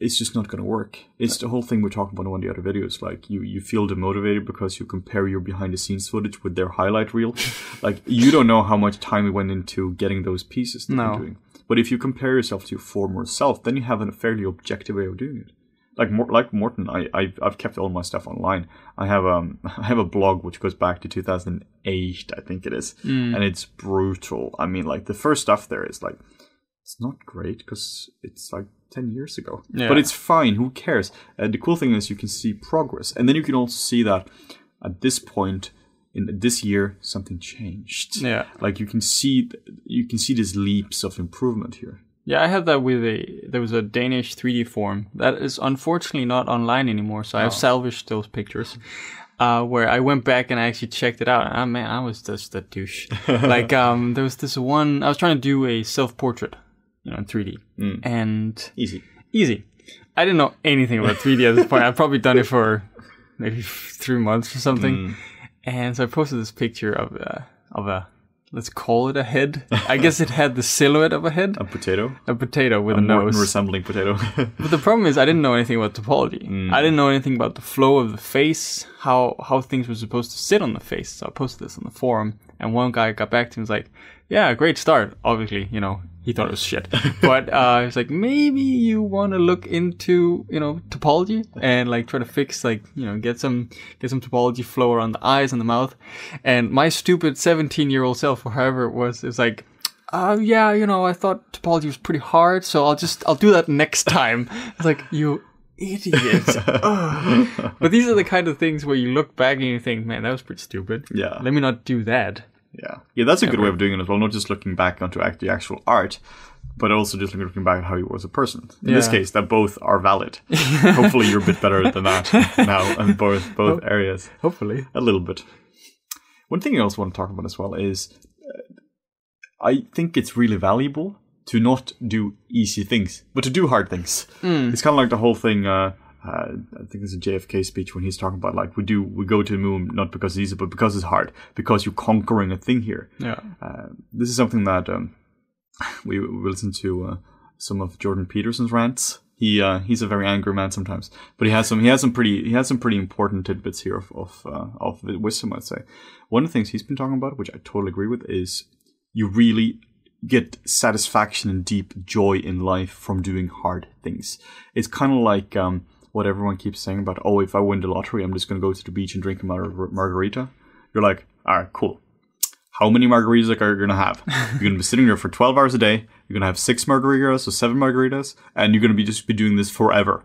it's just not going to work. It's the whole thing we talked about in one of the other videos. Like you, you feel demotivated because you compare your behind the scenes footage with their highlight reel. like you don't know how much time we went into getting those pieces that No. you're doing. But if you compare yourself to your former self, then you have a fairly objective way of doing it. Like like Morten, I I've, I've kept all my stuff online. I have um I have a blog which goes back to 2008, I think it is, and it's brutal. I mean, like the first stuff there is like it's not great because it's like 10 years ago. Yeah. But it's fine. Who cares? Uh, the cool thing is you can see progress. And then you can also see that at this point in this year, something changed. Yeah. Like you can see, you can see these leaps of improvement here. Yeah, I had that with a there was a Danish 3D form that is unfortunately not online anymore, so I've salvaged those pictures. Uh, where I went back and I actually checked it out. And ah, man, I was just a douche. like, um, there was this one. I was trying to do a self portrait, you know, in 3D, and Easy. easy. I didn't know anything about 3D at this point. I've probably done it for maybe three months or something. And so I posted this picture of uh, of a let's call it a head. I guess it had the silhouette of a head, A potato. a potato with a, Morton nose. resembling potato. But the problem is, I didn't know anything about topology. Mm. I didn't know anything about the flow of the face, how how things were supposed to sit on the face. So I posted this on the forum, and one guy got back to me and was like, "Yeah, great start." Obviously, you know, he thought it was shit, but uh, was like, "Maybe you want to look into you know topology and like try to fix like you know get some get some topology flow around the eyes and the mouth." And my stupid seventeen year old self, or however it was, is like. Uh, yeah, you know, I thought topology was pretty hard, so I'll just I'll do that next time. It's like you idiot. But these are the kind of things where you look back and you think, man, that was pretty stupid. Yeah. Let me not do that. Yeah. Yeah, that's a good way of doing it as well. Not just looking back onto act- the actual art, but also just looking back at how you were as a person. In this case, that both are valid. Hopefully, you're a bit better than that now in both both areas. Hopefully. a little bit. One thing I also want to talk about as well is uh, I think it's really valuable to not do easy things, but to do hard things. It's kind of like the whole thing. Uh, uh, I think it's a JFK speech when he's talking about like we do we go to the moon not because it's easy, but because it's hard, because you're conquering a thing here. Yeah. Uh, this is something that um, we, we listen to uh, some of Jordan Peterson's rants. He uh, he's a very angry man sometimes, but he has some he has some pretty he has some pretty important tidbits here of of, uh, of wisdom. I'd say one of the things he's been talking about, which I totally agree with, is you really get satisfaction and deep joy in life from doing hard things. It's kind of like um, what everyone keeps saying about, oh, if I win the lottery, I'm just going to go to the beach and drink a mar- margarita. You're like, all right, cool how many margaritas are you gonna have? You're gonna be sitting there for 12 hours a day. You're gonna have six margaritas or seven margaritas, and you're gonna be just be doing this forever.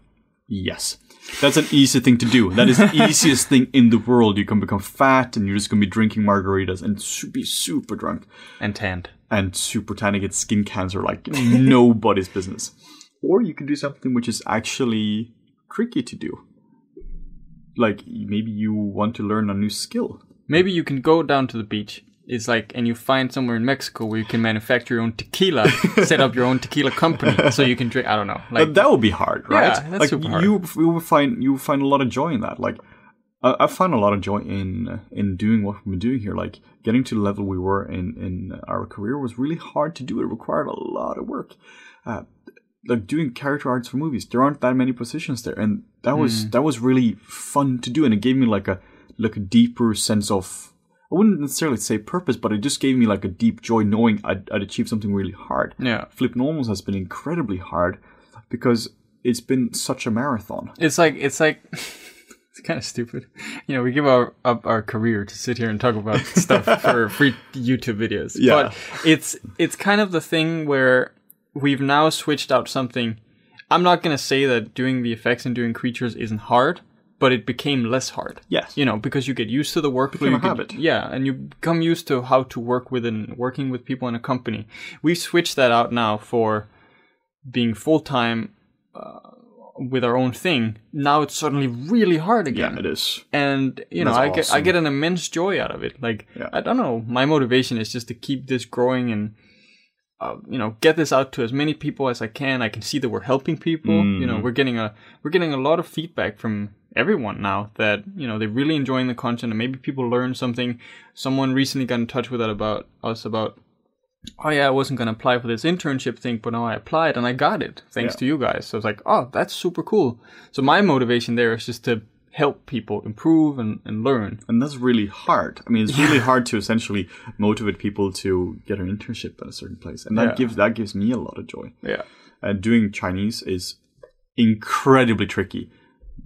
Yes. That's an easy thing to do. That is the easiest thing in the world. You can become fat and you're just gonna be drinking margaritas and be super drunk And tanned. and super tan and get skin cancer like nobody's business. Or you can do something which is actually tricky to do. Like maybe you want to learn a new skill. Maybe you can go down to the beach. It's like, and you find somewhere in Mexico where you can manufacture your own tequila, set up your own tequila company, so you can drink. I don't know, like But that would be hard, right? Yeah, that's like super hard. you, you will find you will find a lot of joy in that. Like I, I find a lot of joy in in doing what we've been doing here. Like getting to the level we were in in our career was really hard to do. It required a lot of work. Uh, like doing character arts for movies, there aren't that many positions there, and that was Hmm. that was really fun to do, and it gave me like a like a deeper sense of. I wouldn't necessarily say purpose, but it just gave me like a deep joy knowing I'd, I'd achieved something really hard. yeah. FlippedNormals has been incredibly hard because it's been such a marathon. It's like it's like it's kind of stupid. You know, we give our up our career to sit here and talk about stuff for free YouTube videos. Yeah. But it's it's kind of the thing where we've now switched out something. I'm not gonna say that doing the effects and doing creatures isn't hard, but it became less hard. Yes. You know, because you get used to the workflow. A you get- habit. yeah, and you become used to how to work with and working with people in a company. We've switched that out now for being full time uh, with our own thing. Now it's suddenly really hard again Yeah, it is. and you know That's I get I get an immense joy out of it. Like Yeah. I don't know, my motivation is just to keep this growing and uh, you know get this out to as many people as I can. I can see that we're helping people. You know, we're getting a we're getting a lot of feedback from everyone now that you know they're really enjoying the content and maybe people learn something. Someone recently got in touch with that about us about. Oh yeah, I wasn't gonna apply for this internship thing, but now I applied and I got it thanks Yeah. to you guys. So it's like, oh, that's super cool. So my motivation there is just to help people improve and, and learn. And that's really hard. I mean, it's really hard to essentially motivate people to get an internship at a certain place, and that Yeah. gives that gives me a lot of joy. Yeah. And doing Chinese is incredibly tricky.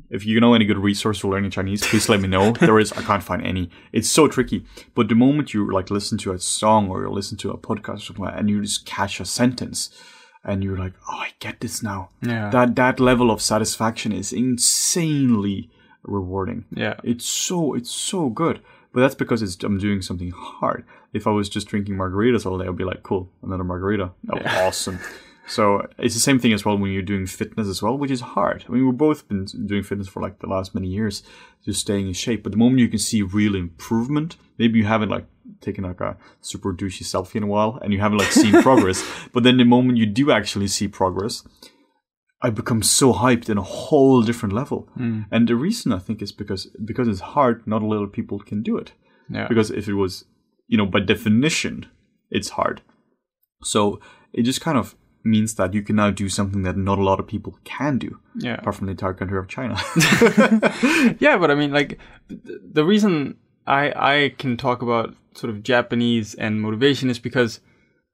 If you know any good resource for learning Chinese, please let me know. There is, I can't find any. It's so tricky. But the moment you like listen to a song or you listen to a podcast or something and you just catch a sentence, and you're like, oh, I get this now. Yeah. That that level of satisfaction is insanely rewarding. Yeah. It's so it's so good. But that's because it's I'm doing something hard. If I was just drinking margaritas all day, I'd be like, cool, another margarita. That was awesome. So it's the same thing as well when you're doing fitness as well, which is hard. I mean, we've both been doing fitness for like the last many years, just staying in shape. But the moment you can see real improvement, maybe you haven't like taken like a super douchey selfie in a while and you haven't like seen progress. But then the moment you do actually see progress, I become so hyped in a whole different level. Hmm. And the reason I think is because because it's hard, not a lot of people can do it. Yeah. Because if it was, you know, by definition, it's hard. So it just kind of means that you can now do something that not a lot of people can do, Yeah. apart from the entire country of China. Yeah, but I mean, like, the reason I I can talk about sort of Japanese and motivation is because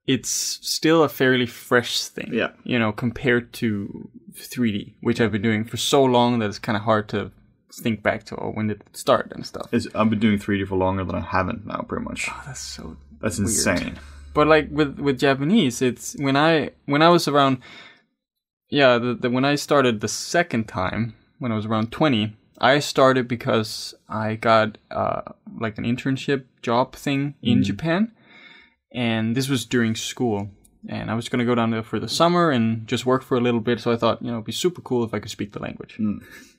it's still a fairly fresh thing. Yeah. You know, compared to 3D, which I've been doing for so long that it's kind of hard to think back to oh, when did it start and stuff. It's, I've been doing 3D for longer than I haven't now, pretty much. Oh, that's so That's weird. insane. But like with with Japanese, it's when I when I was around, yeah, the, the when I started the second time when I was around twenty, I started because I got uh like an internship job thing in Japan, and this was during school, and I was gonna go down there for the summer and just work for a little bit. So I thought, you know, it'd be super cool if I could speak the language.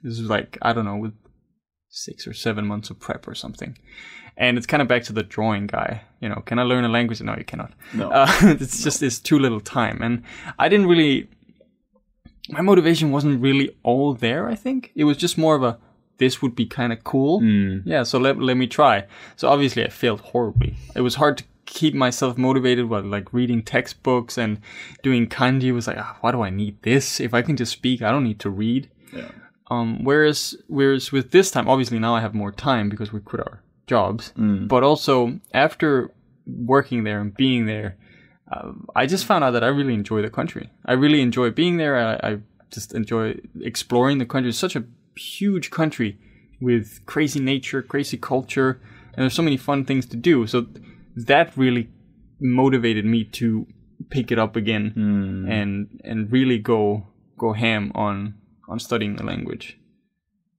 This is like I don't know with six or seven months of prep or something. And it's kind of back to the drawing guy. You know, can I learn a language? No, you cannot. No. Uh, it's just it's too little time, and I didn't really. My motivation wasn't really all there. I think it was just more of a this would be kind of cool. Yeah, so let let me try. So obviously I failed horribly. It was hard to keep myself motivated while like reading textbooks and doing kanji. Was like, ah, why do I need this? If I can just speak, I don't need to read. Yeah. Um, whereas, whereas with this time, obviously now I have more time because we quit our jobs. But also after working there and being there, uh, I just found out that I really enjoy the country. I really enjoy being there. I, I just enjoy exploring the country. It's such a huge country with crazy nature, crazy culture, and there's so many fun things to do. So that really motivated me to pick it up again hmm. and and really go go ham on on studying the language.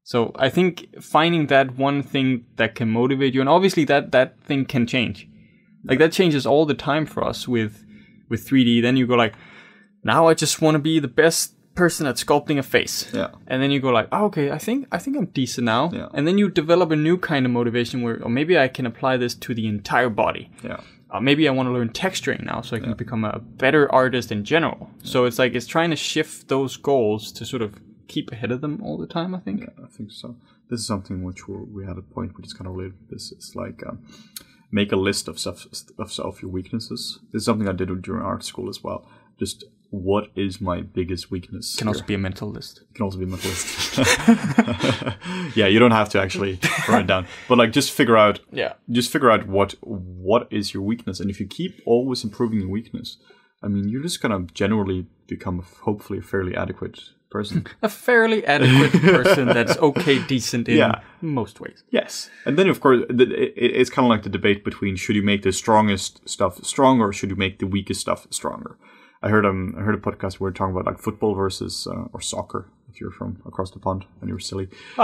So I think finding that one thing that can motivate you, and obviously that that thing can change. Like that changes all the time for us with with 3D. Then you go like, now I just want to be the best person at sculpting a face. Yeah. And then you go like, oh, okay, I think I think I'm decent now. Yeah. And then you develop a new kind of motivation where, or maybe I can apply this to the entire body. Yeah. Uh, maybe I want to learn texturing now, so I can become a better artist in general. So it's like it's trying to shift those goals to sort of keep ahead of them all the time. I think. I think so. This is something which we we had a point which is kind of related to this. It's like um, make a list of stuff of, of your weaknesses. This is something I did during art school as well. Just what is my biggest weakness? Can here? also be a mental list. can also be my list. yeah, you don't have to actually write it down, but like just figure out Yeah. just figure out what what is your weakness, and if you keep always improving your weakness, I mean, you're just gonna generally become hopefully a fairly adequate person. A fairly adequate person that's okay, decent in Yeah. most ways. yes, and then of course it's kind of like the debate between should you make the strongest stuff stronger, or should you make the weakest stuff stronger. I heard um I heard a podcast where we're talking about like football versus uh, or soccer if you're from across the pond and you're silly,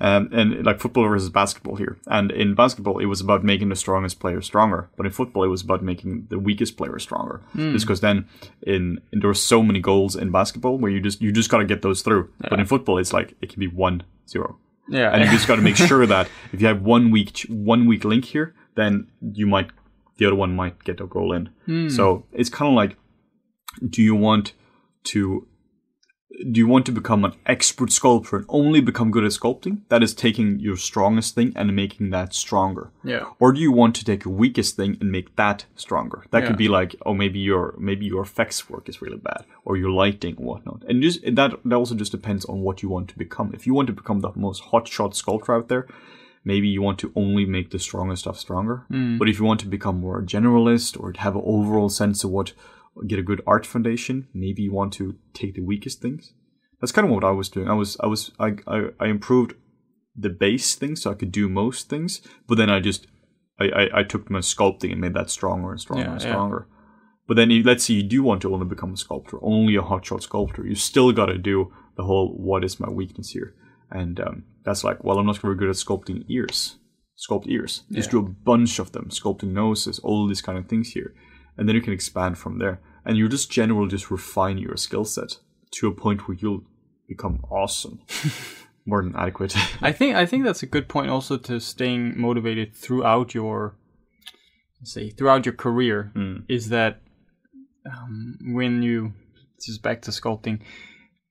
um, and like football versus basketball here. And in basketball, it was about making the strongest player stronger, but in football, it was about making the weakest player stronger. Just because then in, in there were so many goals in basketball where you just you just got to get those through. But in football, it's like it can be one zero Yeah. and you just got to make sure that if you have one weak one weak link here, then you might the other one might get a goal in. Hmm. So it's kind of like, do you want to do you want to become an expert sculptor and only become good at sculpting? That is taking your strongest thing and making that stronger. yeah. Or do you want to take your weakest thing and make that stronger? That Yeah. could be like, oh, maybe your maybe your effects work is really bad, or your lighting, whatnot. And just that that also just depends on what you want to become. If you want to become the most hotshot sculptor out there, maybe you want to only make the strongest stuff stronger. But if you want to become more a generalist or have an overall sense of what get a good art foundation, maybe you want to take the weakest things. That's kind of what I was doing. I was I was I I, I improved the base things so I could do most things, but then I just I, I, I took my sculpting and made that stronger and stronger Yeah, and yeah. stronger. But then you, let's say you do want to only become a sculptor, only a hotshot sculptor. You still got to do the whole what is my weakness here, and um, that's like well I'm not very good at sculpting ears, sculpt ears. Just do a bunch of them, sculpting noses, all these kind of things here, and then you can expand from there. And you just generally just refine your skill set to a point where you'll become awesome, more than adequate. I think I think that's a good point also to staying motivated throughout your say throughout your career is that um, when you just back to sculpting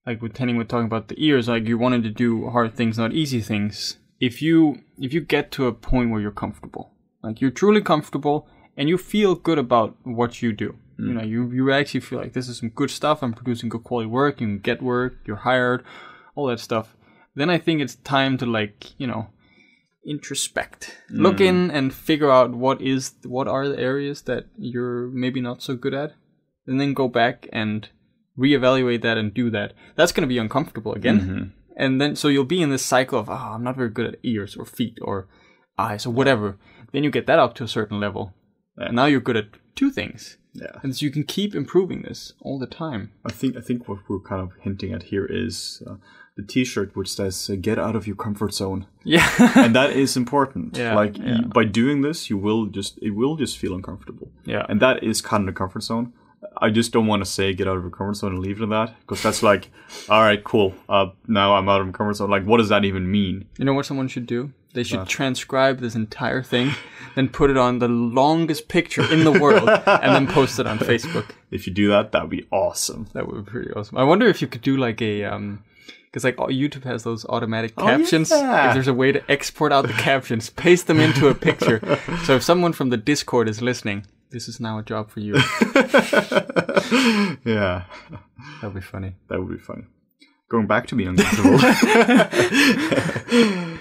like with Henning we're talking about the ears like you wanted to do hard things not easy things. If you if you get to a point where you're comfortable like you're truly comfortable and you feel good about what you do mm. you know you you actually feel like this is some good stuff I'm producing good quality work you can get work you're hired all that stuff then I think it's time to like you know introspect mm. look in and figure out what is what are the areas that you're maybe not so good at and then go back and reevaluate that and do that that's going to be uncomfortable again. And then so you'll be in this cycle of oh i'm not very good at ears or feet or eyes or whatever. Then you get that up to a certain level. And now you're good at two things. Yeah. and so you can keep improving this all the time. I think I think what we're kind of hinting at here is uh, the T-shirt which says uh, "Get out of your comfort zone," yeah. And that is important. Yeah, like yeah. you- by doing this, you will just it will just feel uncomfortable, yeah. And that is kind of the comfort zone. I just don't want to say get out of your comfort zone and leave it at that because that's like, all right, cool. Uh, now I'm out of my comfort zone. Like, what does that even mean? You know what someone should do? They should transcribe this entire thing, then put it on the longest picture in the world, and then post it on Facebook. If you do that, that would be awesome. That would be pretty awesome. I wonder if you could do like a um, because like YouTube has those automatic captions. yeah. If there's a way to export out the captions, paste them into a picture. So if someone from the Discord is listening, this is now a job for you. Yeah, That'd be funny. that would be funny. Going back to being uncomfortable.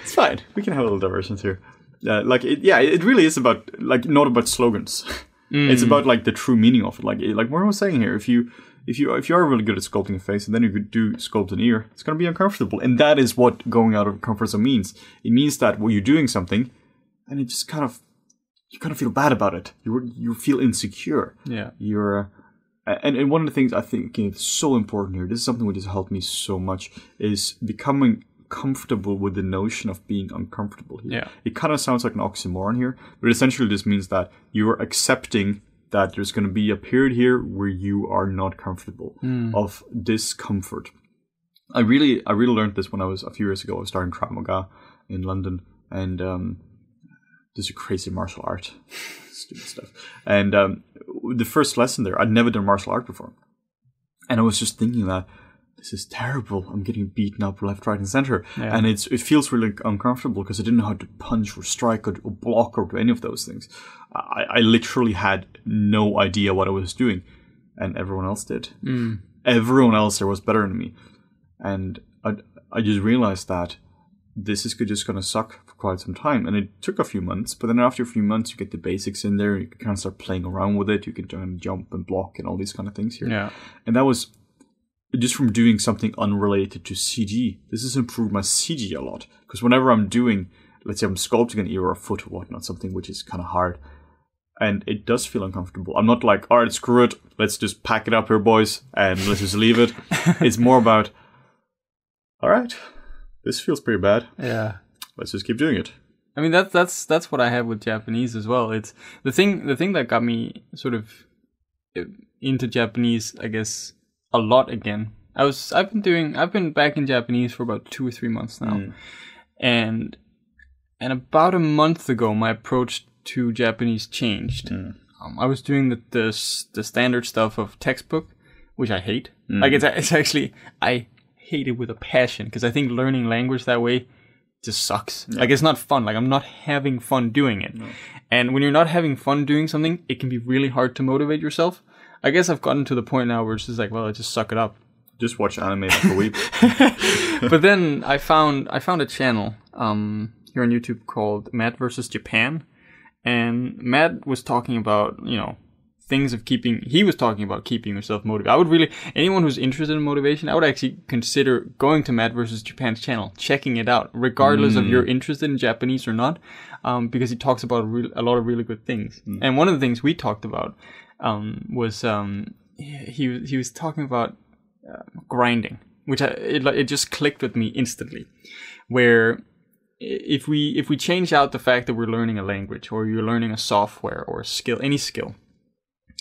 it's fine. We can have a little diversions here. Uh, like, it, yeah, it really is about like not about slogans. It's about like the true meaning of it. Like, like what I was saying here. If you if you if you are really good at sculpting a face and then you could do sculpt an ear, it's gonna be uncomfortable. And that is what going out of comfort zone means. It means that well, you're doing something, and it just kind of you kind of feel bad about it. You you feel insecure. Yeah. You're and, and one of the things I think is so important here, this is something which has helped me so much, is becoming comfortable with the notion of being uncomfortable here. Yeah. It kind of sounds like an oxymoron here, but essentially this means that you're accepting that there's going to be a period here where you are not comfortable, of discomfort. I really, I really learned this when I was a few years ago. I was starting Krav Maga in London, and um, this is a crazy martial art, stupid stuff. And um, the first lesson there, I'd never done martial art before, and I was just thinking that this is terrible. I'm getting beaten up left, right, and center, Yeah. and it's it feels really uncomfortable because I didn't know how to punch or strike or, or block or do any of those things. I, I literally had no idea what I was doing, and everyone else did. Everyone else there was better than me, and I I just realized that this is just going to suck quite some time. And it took a few months, but then after a few months, you get the basics in there. You can kind of start playing around with it. You can kind of jump and block and all these kind of things here. Yeah. And that was just from doing something unrelated to CG. This has improved my CG a lot because whenever I'm doing, let's say I'm sculpting an ear or a foot or whatnot, something which is kind of hard, and it does feel uncomfortable. I'm not like, all right, screw it, let's just pack it up here, boys, and let's just leave it. it's more about, all right, this feels pretty bad. Yeah. Let's just keep doing it. I mean that's that's that's what I have with Japanese as well. It's the thing the thing that got me sort of uh, into Japanese, I guess, a lot again. I was I've been doing I've been back in Japanese for about two or three months now, and and about a month ago, my approach to Japanese changed. Um, I was doing the, the the standard stuff of textbook, which I hate. Like it's it's actually I hate it with a passion because I think learning language that way just sucks. Like it's not fun. Like I'm not having fun doing it. And when you're not having fun doing something, it can be really hard to motivate yourself. I guess I've gotten to the point now where it's just like, well, I just suck it up. Just watch anime for a week. but then I found I found a channel um, here on YouTube called Matt versus Japan, and Matt was talking about you know things of keeping. He was talking about keeping yourself motivated. I would really anyone who's interested in motivation, I would actually consider going to Matt versus Japan's channel, checking it out, regardless of you're interested in Japanese or not, um, because he talks about real, a lot of really good things. And one of the things we talked about um, was um, he he was talking about grinding, which I, it, it just clicked with me instantly. Where if we if we change out the fact that we're learning a language or you're learning a software or a skill, any skill,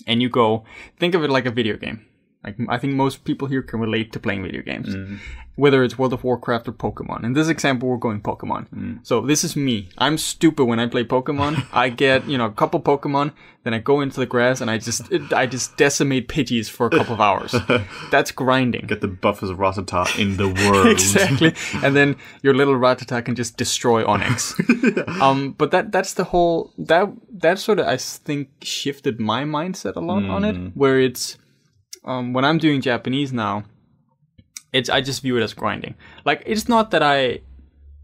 and you go think of it like a video game. Like I think most people here can relate to playing video games, mm. whether it's World of Warcraft or Pokemon. In this example, we're going Pokemon. Mm. So this is me. I'm stupid when I play Pokemon. I get you know a couple Pokemon, then I go into the grass and I just it, I just decimate Pidgeys for a couple of hours. That's grinding. Get the buffest Rattata in the world. exactly. And then your little Rattata can just destroy Onix. Um, but that that's the whole that that sort of I think shifted my mindset a lot on it, mm. where it's um, when I'm doing Japanese now, it's I just view it as grinding. Like it's not that I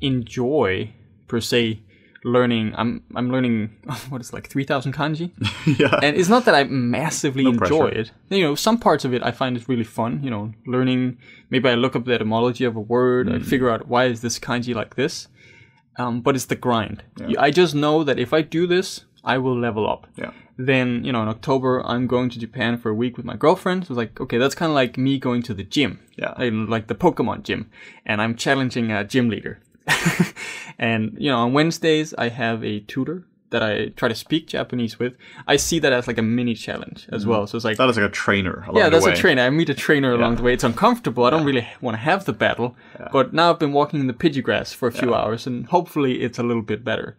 enjoy per se learning. I'm I'm learning what is it, like three thousand kanji. yeah. and it's not that I massively enjoy pressure. it. You know, some parts of it I find is really fun. You know, learning. Maybe I look up the etymology of a word. I figure out why is this kanji like this. Um, but it's the grind. I just know that if I do this, I will level up. Yeah. Then you know, in October I'm going to Japan for a week with my girlfriend. So it's like, okay, that's kind of like me going to the gym. Yeah. Like, like the Pokemon gym, and I'm challenging a gym leader. and you know, on Wednesdays I have a tutor that I try to speak Japanese with. I see that as like a mini challenge as mm-hmm. well. So it's like, That is like a trainer. Along yeah, that's a trainer. I meet a trainer along the way. It's uncomfortable. I don't really want to have the battle, but now I've been walking in the Pidgey grass for a few hours, and hopefully it's a little bit better.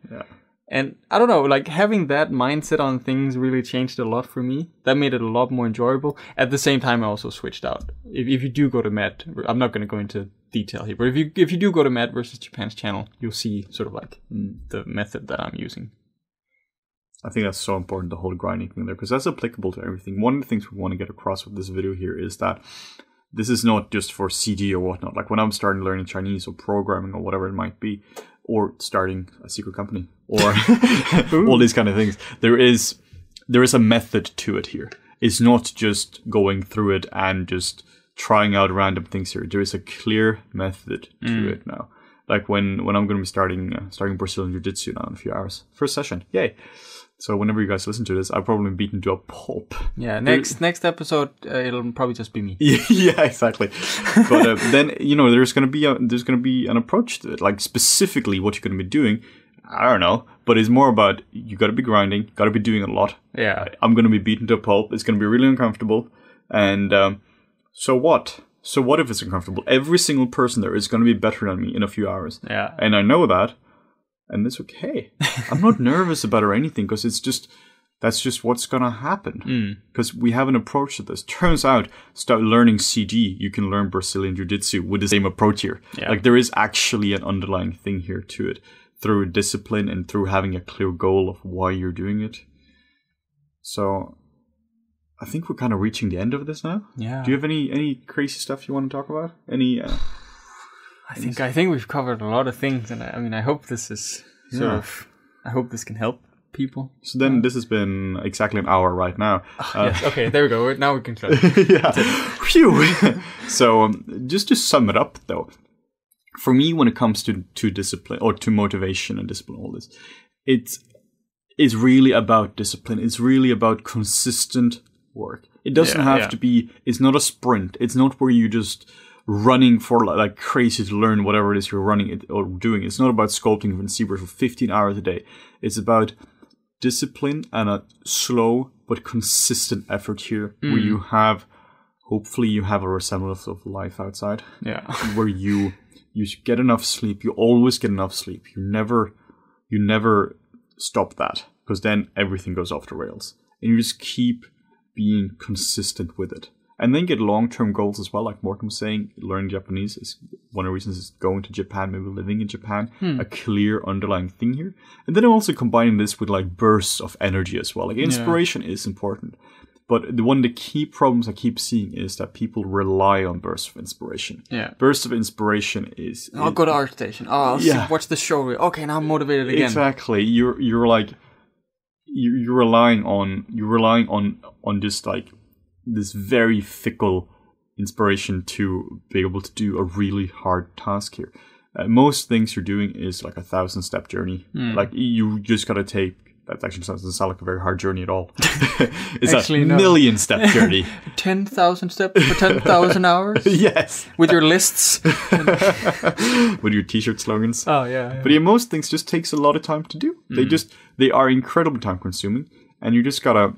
And I don't know, like having that mindset on things really changed a lot for me. That made it a lot more enjoyable. At the same time, I also switched out. If, if you do go to Matt, I'm not going to go into detail here, but if you if you do go to Matt versus Japan's channel, you'll see sort of like mm, the method that I'm using. I think that's so important, the whole grinding thing there, because that's applicable to everything. One of the things we want to get across with this video here is that this is not just for CG or whatnot. Like when I'm starting learning Chinese or programming or whatever it might be, or starting a secret company or all these kind of things, there is there is a method to it here. It's not just going through it and just trying out random things here. There is a clear method to it now. Like when when I'm going to be starting uh, starting Brazilian Jiu Jitsu now in a few hours, first session, yay! So whenever you guys listen to this, I've probably been beaten to a pulp. Yeah, next next episode uh, it'll probably just be me. yeah, exactly. But uh, then you know there's gonna be a, there's gonna be an approach to it, like specifically what you're gonna be doing. I don't know, but it's more about you got to be grinding, got to be doing a lot. Yeah. I'm gonna be beaten to a pulp. It's gonna be really uncomfortable, and um, so what? So what if it's uncomfortable? Every single person there is gonna be better than me in a few hours, Yeah. and I know that, and it's okay. I'm not nervous about it or anything because it's just that's just what's gonna happen. Because we have an approach to this. Turns out, start learning CG, you can learn Brazilian Jiu Jitsu with the same approach here. Yeah. Like there is actually an underlying thing here to it through discipline and through having a clear goal of why you're doing it. So, I think we're kind of reaching the end of this now. Yeah. Do you have any any crazy stuff you want to talk about? Any? Uh, I think I think we've covered a lot of things, and I, I mean, I hope this is sort Yeah. of. I hope this can help people. so then this has been exactly an hour right now. Uh, yes. Okay. There we go. Now we can close. yeah. Phew. so um, just to sum it up, though, for me, when it comes to to discipline or to motivation and discipline, all this, it's it's really about discipline. It's really about consistent work. It doesn't Yeah, have yeah. to be. It's not a sprint. It's not where you just running for like, crazy to learn whatever it is you're running it or doing. It's not about sculpting from ZBrush for 15 hours a day. It's about discipline and a slow but consistent effort here where you hmm. have hopefully you have a resemblance of life outside Yeah. where you you get enough sleep you always get enough sleep you never you never stop that because then everything goes off the rails and you just keep being consistent with it and then get long-term goals as well like Morten was saying learning japanese is one of the reasons is going to japan maybe living in japan hmm. a clear underlying thing here and then i'm also combining this with like bursts of energy as well like inspiration is important but the one of the key problems I keep seeing is that people rely on bursts of inspiration. Yeah. Bursts of inspiration is I'll go to ArtStation. Oh, I'll Yeah. see, watch the show. Okay, now I'm motivated again. exactly. You're you're like you you're relying on you're relying on on just like this very fickle inspiration to be able to do a really hard task here. Uh, most things you're doing is like a thousand step journey. Hmm. Like you just gotta take. That actually doesn't sound like a very hard journey at all. it's Actually, a no. million step journey. Ten thousand steps for ten thousand hours yes. with your lists. with your t-shirt slogans. Oh yeah. But yeah, most things just takes a lot of time to do. They just they are incredibly time consuming, and you just gotta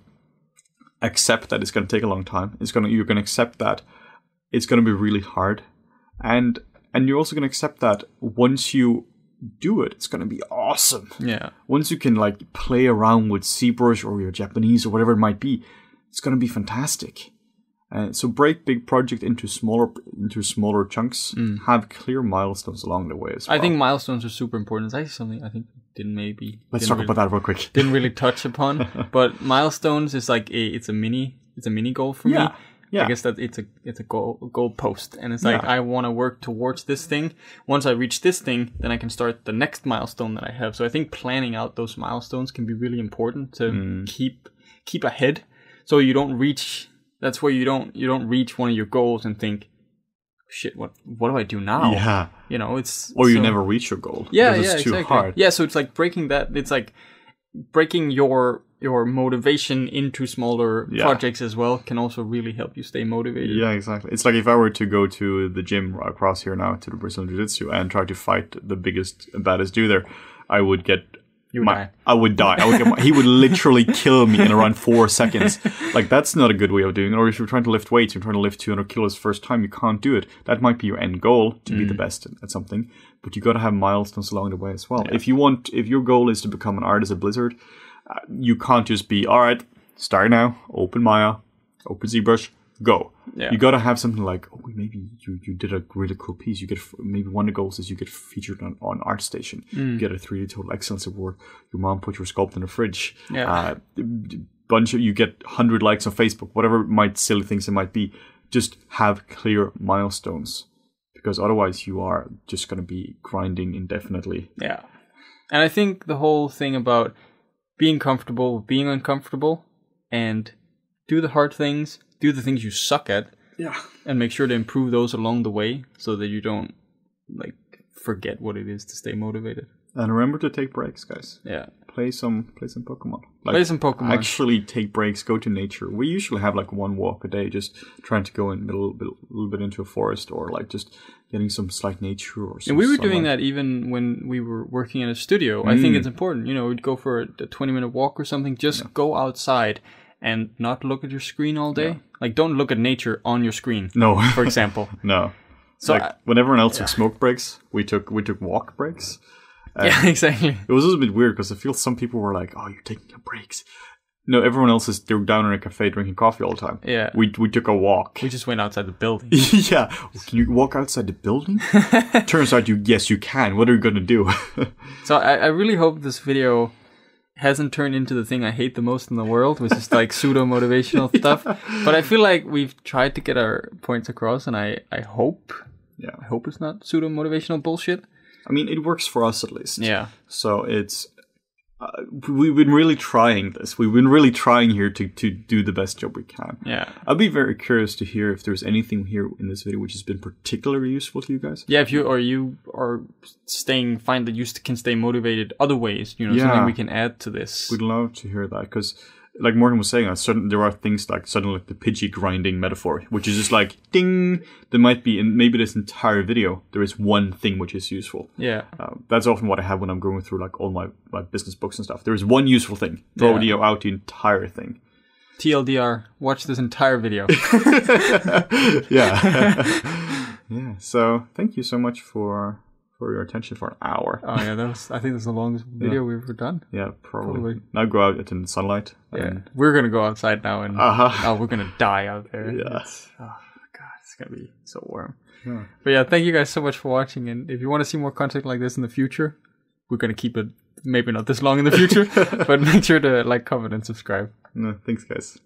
accept that it's gonna take a long time. It's gonna you're gonna accept that it's gonna be really hard, and and you're also gonna accept that once you do it, it's gonna be awesome. yeah. Once you can like play around with ZBrush or your Japanese or whatever it might be, it's gonna be fantastic. Uh, so break big project into smaller into smaller chunks. Have clear milestones along the way as well. I think milestones are super important. It's actually something I think didn't maybe Let's didn't talk really, about that real quick. didn't really touch upon. but milestones is like a it's a mini it's a mini goal for Yeah, me. yeah. I guess that it's a it's a goal goal post, and it's like Yeah. I want to work towards this thing. Once I reach this thing, then I can start the next milestone that I have. So I think planning out those milestones can be really important to Mm. keep keep ahead, so you don't reach. That's where you don't you don't reach one of your goals and think, shit, what what do I do now? Yeah. You know, it's Or you never reach your goal. yeah, yeah, it's too exactly. hard. Yeah, so it's like breaking that. It's like breaking your your motivation into smaller Yeah. projects as well can also really help you stay motivated. Yeah, exactly. It's like if I were to go to the gym across here now to the Brazilian Jiu Jitsu and try to fight the biggest baddest dude there, I would get. You would my, die. I would die. I would get my, he would literally kill me in around four seconds. Like that's not a good way of doing it. Or if you're trying to lift weights, you're trying to lift 200 kilos first time, you can't do it. That might be your end goal to Mm. be the best at- something, but you got to have milestones along the way as well. If you want, if your goal is to become an artist at Blizzard, uh, you can't just be all right. Start now. Open Maya. Open ZBrush. Go. Yeah. You got to have something like, oh, maybe you, you did a really cool piece. You get f- maybe one of the goals is you get featured on, on ArtStation. Mm. You get a 3D Total Excellence Award. Your mom put your sculpt in the fridge. Yeah. Uh, bunch of you get hundred likes on Facebook. Whatever might silly things it might be. Just have clear milestones because otherwise you are just going to be grinding indefinitely. Yeah. And I think the whole thing about being comfortable being uncomfortable and do the hard things, do the things you suck at, Yeah. and make sure to improve those along the way so that you don't like forget what it is to stay motivated. And remember to take breaks, guys. Yeah. play some play some Pokemon. Like, Play some Pokemon. Actually, take breaks, go to nature. We usually have like one walk a day, just trying to go in a little bit, a little bit into a forest, or like just getting some slight nature or. Some And we were doing that even when we were working in a studio. I think Mm. it's important. You know, we'd go for a, a 20 minute walk or something. Just go outside and not look at your screen all day. Like, don't look at nature on your screen, No, for example. no. So, like I- when everyone else took smoke breaks, we took we took walk breaks. yeah, exactly. It was a bit weird because I feel some people were like, "Oh, you're taking your breaks." No, everyone else is they're down in a cafe drinking coffee all the time. Yeah. we we took a walk. We just went outside the building. yeah, can you walk outside the building? Turns out you yes you can. What are you gonna do? So I, I really hope this video hasn't turned into the thing I hate the most in the world, which is like pseudo motivational stuff. But I feel like we've tried to get our points across, and I I hope yeah, I hope it's not pseudo motivational bullshit. I mean it works for us at least. Yeah. So it's uh, we've been really trying this. We've been really trying here to to do the best job we can. Yeah. I'd be very curious to hear if there's anything here in this video which has been particularly useful to you guys. Yeah, if you or you are staying, find that you can stay motivated other ways, you know, Yeah. something we can add to this. We'd love to hear that because, like Morten was saying, uh, certain there are things like suddenly like the Pidgey grinding metaphor, which is just like ding. There might be in maybe this entire video there is one thing which is useful. Yeah, Uh, that's often what I have when I'm going through like all my, my business books and stuff. There is one useful thing. Throw Yeah. out the entire thing. TLDR, watch this entire video. Yeah, yeah. So thank you so much for for your attention for an hour. oh yeah, that was I think that's the longest video we've ever done. Yeah, probably. Probably. Now go out in the sunlight. Yeah, and- we're gonna go outside now and Uh-huh. oh, we're gonna die out there. Yeah. It's- oh god, it's gonna be so warm. Yeah. But yeah, thank you guys so much for watching. And if you want to see more content like this in the future, we're gonna keep it maybe not this long in the future, but make sure to like, comment, and subscribe. No, thanks, guys.